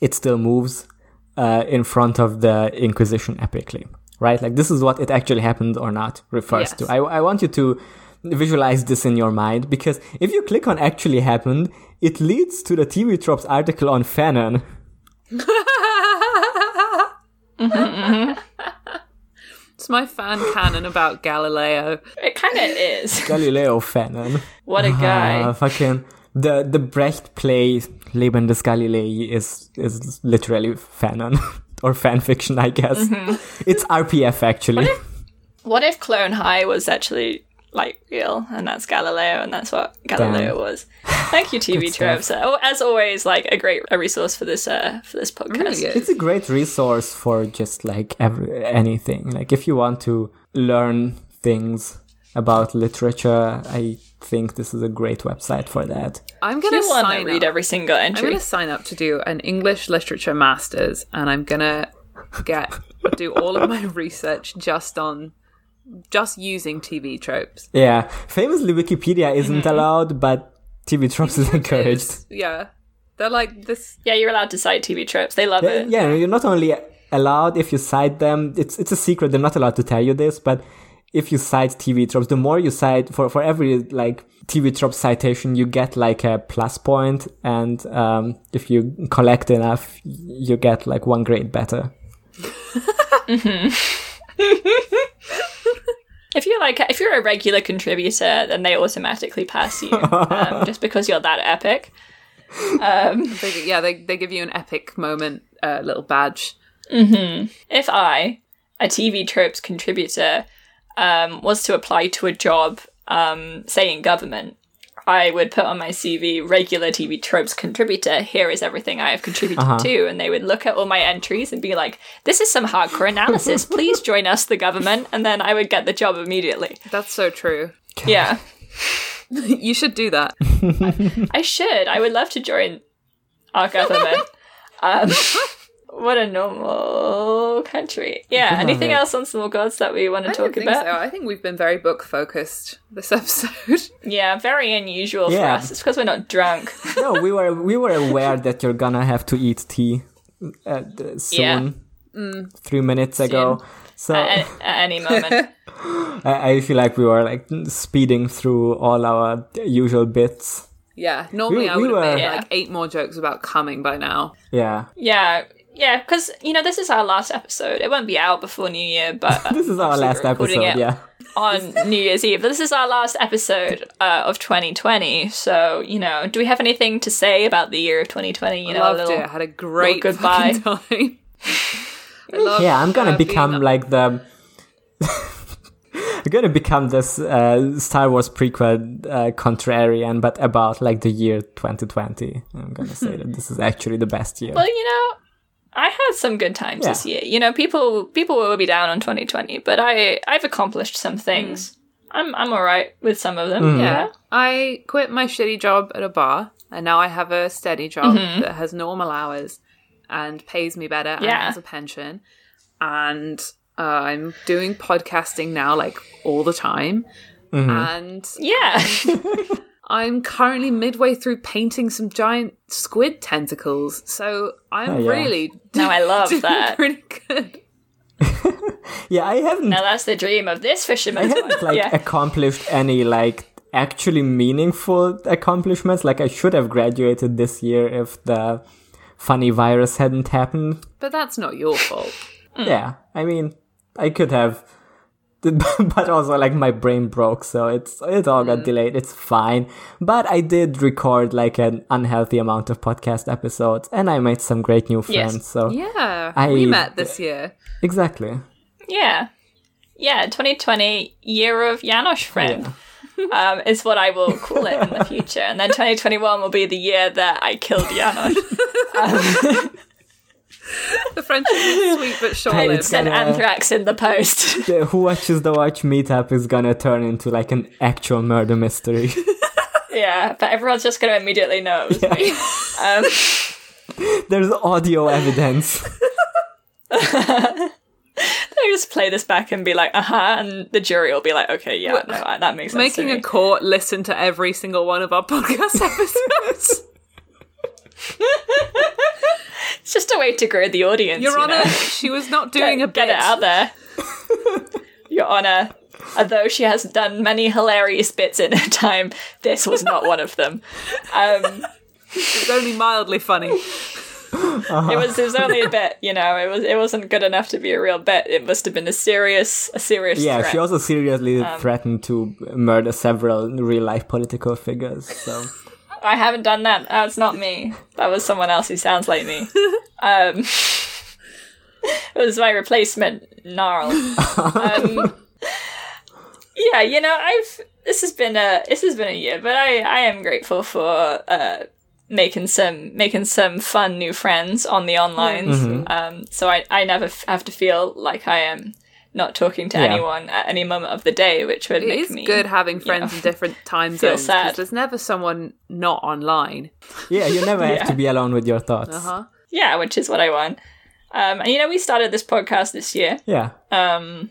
it still moves uh, in front of the Inquisition epically, right? Like this is what it actually happened or not refers Yes. to. I, I want you to visualize this in your mind because if you click on actually happened, it leads to the TV Tropes article on Fanon. It's my fan canon about Galileo. it kind of is. Galileo Fanon. What a guy. Uh, fucking the the Brecht play Leben des Galilei is is literally fanon or fan fiction, I guess. It's RPF actually. What if Clone High was actually like real, and that's Galileo, and that's what Galileo Damn. was? Thank you, TV tropes. Oh, as always, like a great a resource for this uh for this podcast. Really. It's a great resource for just like every, anything. Like if you want to learn things about literature, I think this is a great website for that. I'm gonna you want to sign read up. every single entry. I'm gonna sign up to do an English literature masters, and I'm gonna get do all of my research just on just using TV tropes. Yeah, famously Wikipedia mhm. isn't allowed, but TV tropes is encouraged. Yeah, they're like this. Yeah, you're allowed to cite TV tropes. They love Yeah, it. yeah, you're not only allowed if you cite them. It's it's a secret. They're not allowed to tell you this, but if you cite TV tropes, the more you cite for for every like TV trope citation, you get like a plus point, and um, if you collect enough, you get like one grade better. If you're like if you're a regular contributor, then they automatically pass you um, just because you're that epic. They, yeah, they they give you an epic moment, uh, little badge. If I, a TV tropes contributor, um, was to apply to a job, um, say in government, I would put on my CV regular TV tropes contributor. Here is everything I have contributed to, and they would look at all my entries and be like, "This is some hardcore analysis. Please join us, the government." And then I would get the job immediately. That's so true. Yeah, you should do that. I should. I would love to join our government. Um, what a normal country. Yeah. Anything else on small gods that we want to I talk about? so. I think we've been very book focused this episode. Yeah, very unusual for us. It's because we're not drunk. No, we were we were aware that you're gonna have to eat tea uh, soon. Yeah. Three minutes ago. So at, at any moment. I, I feel like we were like speeding through all our usual bits. yeah, normally We- I we would have were- made Yeah. like eight more jokes about coming by now. Yeah. Yeah, yeah, because you know this is our last episode. It won't be out before New Year, but uh, This is our last episode, it yeah. on New Year's Eve. But this is our last episode uh, of 2020. So you know, do we have anything to say about the year of 2020? You know, Loved a little. it. Had a great goodbye. time. Yeah, I'm gonna uh, become up- like the I'm gonna become this uh, Star Wars prequel uh, contrarian, but about like the year 2020. I'm gonna say that this is actually the best year. Well, you know, I had some good times Yeah. this year. You know, people people will be down on 2020, but I I've accomplished some things. I'm I'm all right with some of them. Yeah. I quit my shitty job at a bar, and now I have a steady job Mm-hmm. that has normal hours and pays me better and Yeah. has a pension. And uh, I'm doing podcasting now, like all the time. Mm-hmm. And Yeah. I'm currently midway through painting some giant squid tentacles. So I'm Oh, yeah. really no, I love doing that. pretty good. yeah, I haven't Now that's the dream of this fisherman. I haven't like yeah. accomplished any like actually meaningful accomplishments. Like I should have graduated this year if the funny virus hadn't happened. But that's not your fault. Yeah, I mean, I could have, but also like my brain broke, so it's it all got delayed. It's fine, but I did record like an unhealthy amount of podcast episodes, and I made some great new friends. Yes. So Yeah, I- we met this year. exactly, Yeah. Yeah, 2020 year of Janosch friend. Um, is what I will call it in the future. And then 2021 will be the year that I killed Janosch. The friendship is sweet but short-lived. It's Send gonna- anthrax in the post. the Who Watches the Watch meetup is gonna turn into like an actual murder mystery. yeah, but everyone's just going to immediately know it was me. Um, There's audio evidence. they just play this back and be like, uh huh, and the jury will be like, okay, yeah, no, that makes sense. Making to a court listen to every single one of our podcast episodes. It's just a way to grow the audience. Your you Honor, know? she was not doing a bit. get it out there. Your Honor, although she has done many hilarious bits in her time, this was not one of them. Um, It was only mildly funny. it was it was only a bit, you know. It was it wasn't good enough to be a real bit. It must have been a serious a serious Yeah, threat. she also seriously Um, threatened to murder several real life political figures. So I haven't done that. That's not me. That was someone else who sounds like me. Um, it was my replacement, Gnarl. Um, yeah, you know, I've this has been a this has been a year, but I I am grateful for uh, making some making some fun new friends on the online. Mm-hmm. Um, so I I never f- have to feel like I am not talking to Yeah. anyone at any moment of the day, which would It make is me good having friends know, in different time feel zones sad. there's never someone not online. yeah, you never have to be alone with your thoughts. Uh-huh. Yeah, which is what I want. Um, and you know, we started this podcast this year, Yeah, um,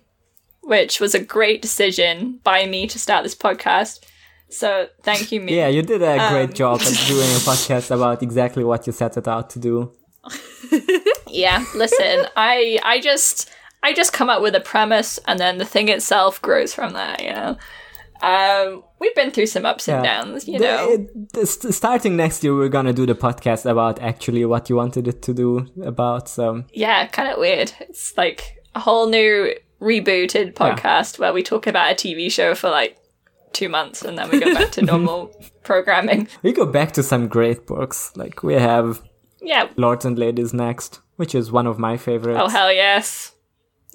which was a great decision by me to start this podcast. So thank you, me. yeah, you did a Um, great job at doing a podcast about exactly what you set it out to do. Yeah, listen, I I just I just come up with a premise, and then the thing itself grows from there. You know, um, we've been through some ups and Yeah. downs. You The- know, it- the- starting next year, we're gonna do the podcast about actually what you wanted it to do about. So yeah, kind of weird. It's like a whole new rebooted podcast where we talk about a TV show for like two months, and then we go back to normal programming. we go back to some great books. Like we have Yeah, Lords and Ladies next, which is one of my favorites. Oh hell yes!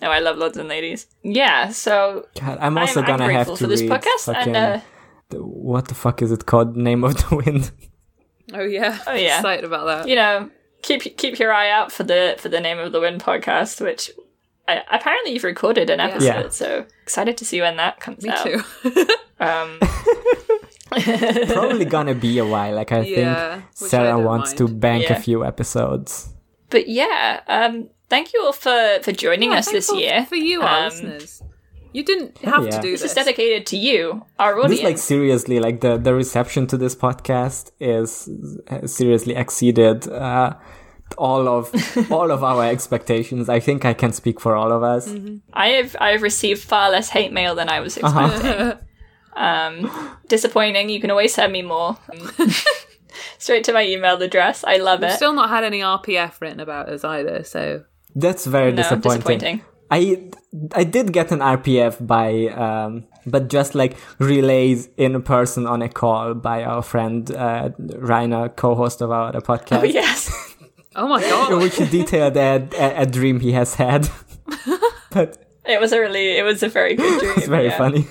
No, I love Lords and Ladies. Yeah, so God, I'm also I'm, I'm gonna have grateful to for this read podcast, fucking, and uh, the- what the fuck is it called? Name of the Wind. Oh yeah. Oh, yeah. Excited about that. you know, keep keep your eye out for the for the name of the Wind podcast, which I, apparently you've recorded an episode. Yeah. So excited to see when that comes Me out. too. Um, Probably gonna be a while. Like I Yeah, think which I Sarah wants mind. to bank Yeah. a few episodes. but yeah, um, thank you all for for joining Yeah, us this thankful year. For you, our Um, listeners. You didn't have yeah. to do This this. is dedicated to you, our This audience. like seriously, like the the reception to this podcast is seriously exceeded uh, all of all of our expectations. I think I can speak for all of us. Mm-hmm. I have I have received far less hate mail than I was expecting. um, disappointing. You can always send me more. Um, Straight to my email address. I love it. Still not had any RPF written about us either, so That's very no, disappointing. disappointing. I I did get an RPF by um but just like relays in person on a call by our friend uh, Rainer, co-host of our podcast. Oh yes. Oh my god. In which detailed a, a, a dream he has had. but It was a really, it was a very good dream. It's very yeah. funny.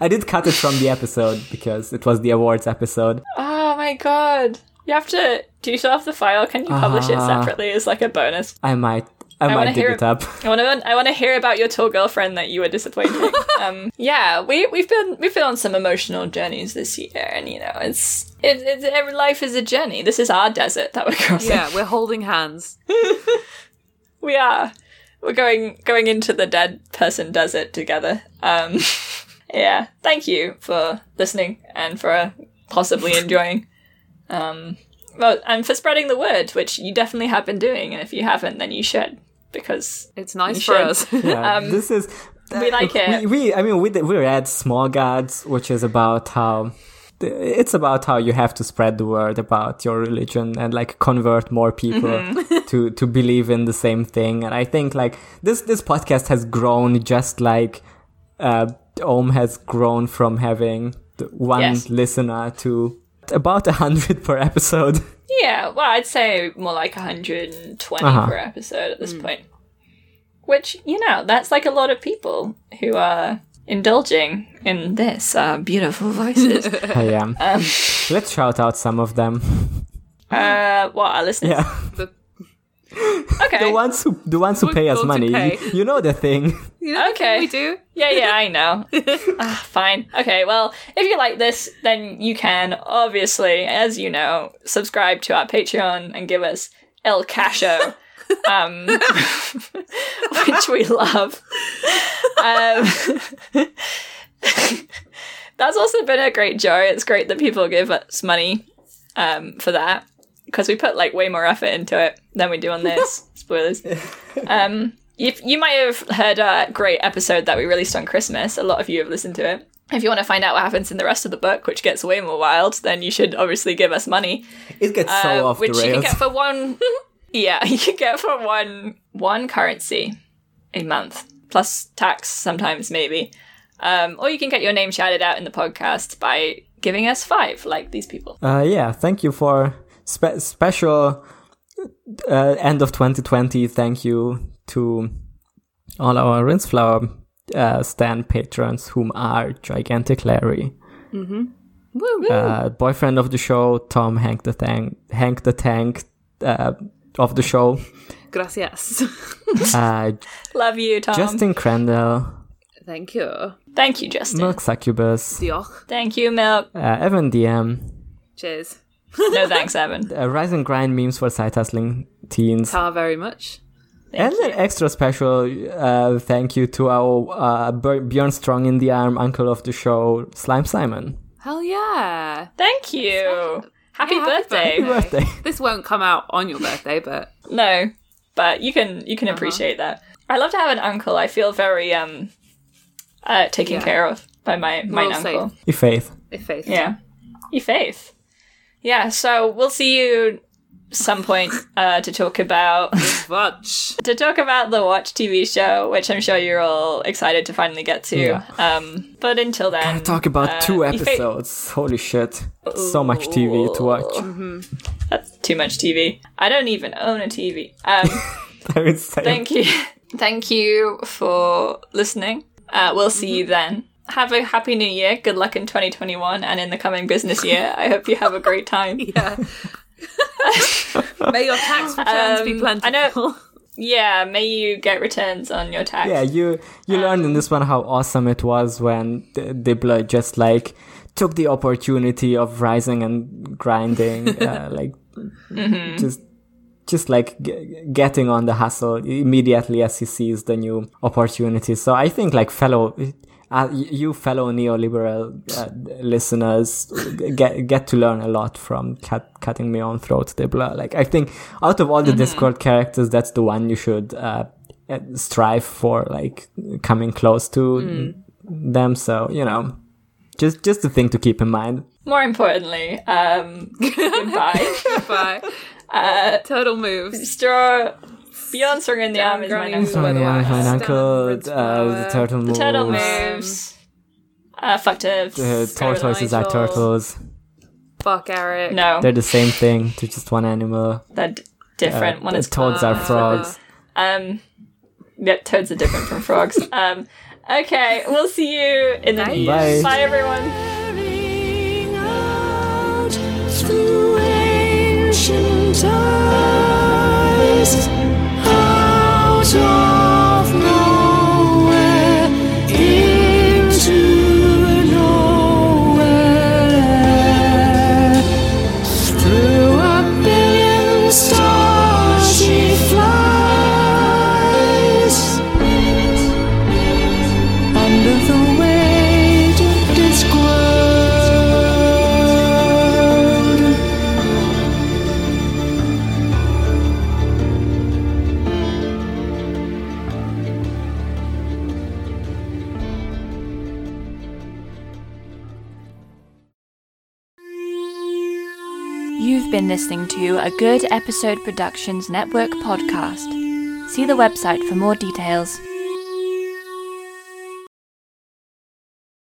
I did cut it from the episode because it was the awards episode. Oh my god. You have to, do you still have the file? Can you publish it Ah. separately as like a bonus? I might, I, wanna might dig hear it up. I want to. I want to hear about your tall girlfriend that you were disappointing. um, yeah, we we've been we've been on some emotional journeys this year, and you know, it's it, it's every life is a journey. This is our desert that we're crossing. Yeah, we're holding hands. we are. We're going going into the dead person desert together. Um, yeah. Thank you for listening and for possibly enjoying. Um, well, and for spreading the word, which you definitely have been doing, and if you haven't, then you should because It's nice for should. us. Yeah, Um, this is. we like it. We, we, I mean, we we read Small Gods, which is about how it's about how you have to spread the word about your religion and like convert more people Mm-hmm. to to believe in the same thing. And I think like this this podcast has grown just like uh, Om has grown from having the one Yes. listener to about a hundred per episode. Yeah, well, I'd say more like 120 Uh-huh. per episode at this point. Which, you know, that's like a lot of people who are indulging in this uh, beautiful voices. I am. um, Let's shout out some of them. uh, what, our listeners? Yeah, Okay. the ones who the ones who The pay us ones who money. pay. You know the thing. You know, Okay. we do. Yeah, yeah, I know. ah, fine. Okay, well, if you like this, then you can, obviously, as you know, subscribe to our Patreon and give us El Casho, um, which we love. Um, that's also been a great joy. It's great that people give us money um, for that because we put like way more effort into it than we do on this. Spoilers. Um, you, you might have heard a great episode that we released on Christmas. A lot of you have listened to it. If you want to find out what happens in the rest of the book, which gets way more wild, then you should obviously give us money, It gets so uh, off which the you can get for one. yeah, you can get for one one currency a month plus tax sometimes maybe, um, or you can get your name shouted out in the podcast by giving us five, like these people. Uh, yeah, thank you for spe- special uh, end of 2020. Thank you to all our Rinseflower uh, stand patrons, whom are Gigantic Larry, Woo, woo. uh, boyfriend of the show, Tom Hank the Tank, Hank the Tank uh, of the show, Gracias. uh, Love you, Tom. Justin Crandall, Thank you. Thank you, Justin. Milk Succubus, Dioch. Thank you, Milk. uh, Evan DM, Cheers. No thanks, Evan. uh, Rise and Grind memes for side hustling teens. Ta very much. Thank and an extra special uh, thank you to our uh, Bjor- Bjorn Strong in the Arm, uncle of the show, Slime Simon. Hell yeah. Thank you. Happy Yeah, birthday. birthday. Birthday. This won't come out on your birthday, but No, but you can you can Uh-huh. appreciate that. I love to have an uncle. I feel very um uh taken Yeah. care of by my my uncle. safe. Your faith. if faith. Yeah. You faith. Yeah, so we'll see you some point uh to talk about Watch. to talk about the Watch TV show, which I'm sure you're all excited to finally get to. Yeah. Um but until then Gotta talk about uh, two you fa- episodes. Holy shit. So much TV to watch. That's too much TV. I don't even own a TV. Um Thank you. Thank you for listening. Uh, we'll see you then. Have a happy new year. Good luck in 2021 and in the coming business year. I hope you have a great time. Yeah. May your tax returns be Um, plentiful. I know- Yeah, may you get returns on your tax. Yeah, you you learned in this one how awesome it was when D- Dibbler just like took the opportunity of rising and grinding, uh, like Mm-hmm. just just like g- getting on the hustle immediately as he sees the new opportunity. So I think like fellow. Uh, you fellow neoliberal uh, listeners get get to learn a lot from cut, cutting me on throat Dibbler. Like I think out of all the Discworld characters, that's the one you should uh, uh, strive for, like coming close to them. So you know, just just a thing to keep in mind. More importantly, um, goodbye. Bye. Uh, Turtle moves. Straw. Beyond Sword the is my next one. My uncle, uh, the turtle moves. The turtle moves. Uh, fuck turfs. The tortoises are turtles. Fuck Eric. No. They're the same thing. They're just one animal. They're d- different. Uh, one is toads are frogs. Um, yeah, toads are different from frogs. Um, okay, we'll see you in the news. Bye. Bye, everyone joy. listening to a Good Episode Productions Network podcast. See the website for more details.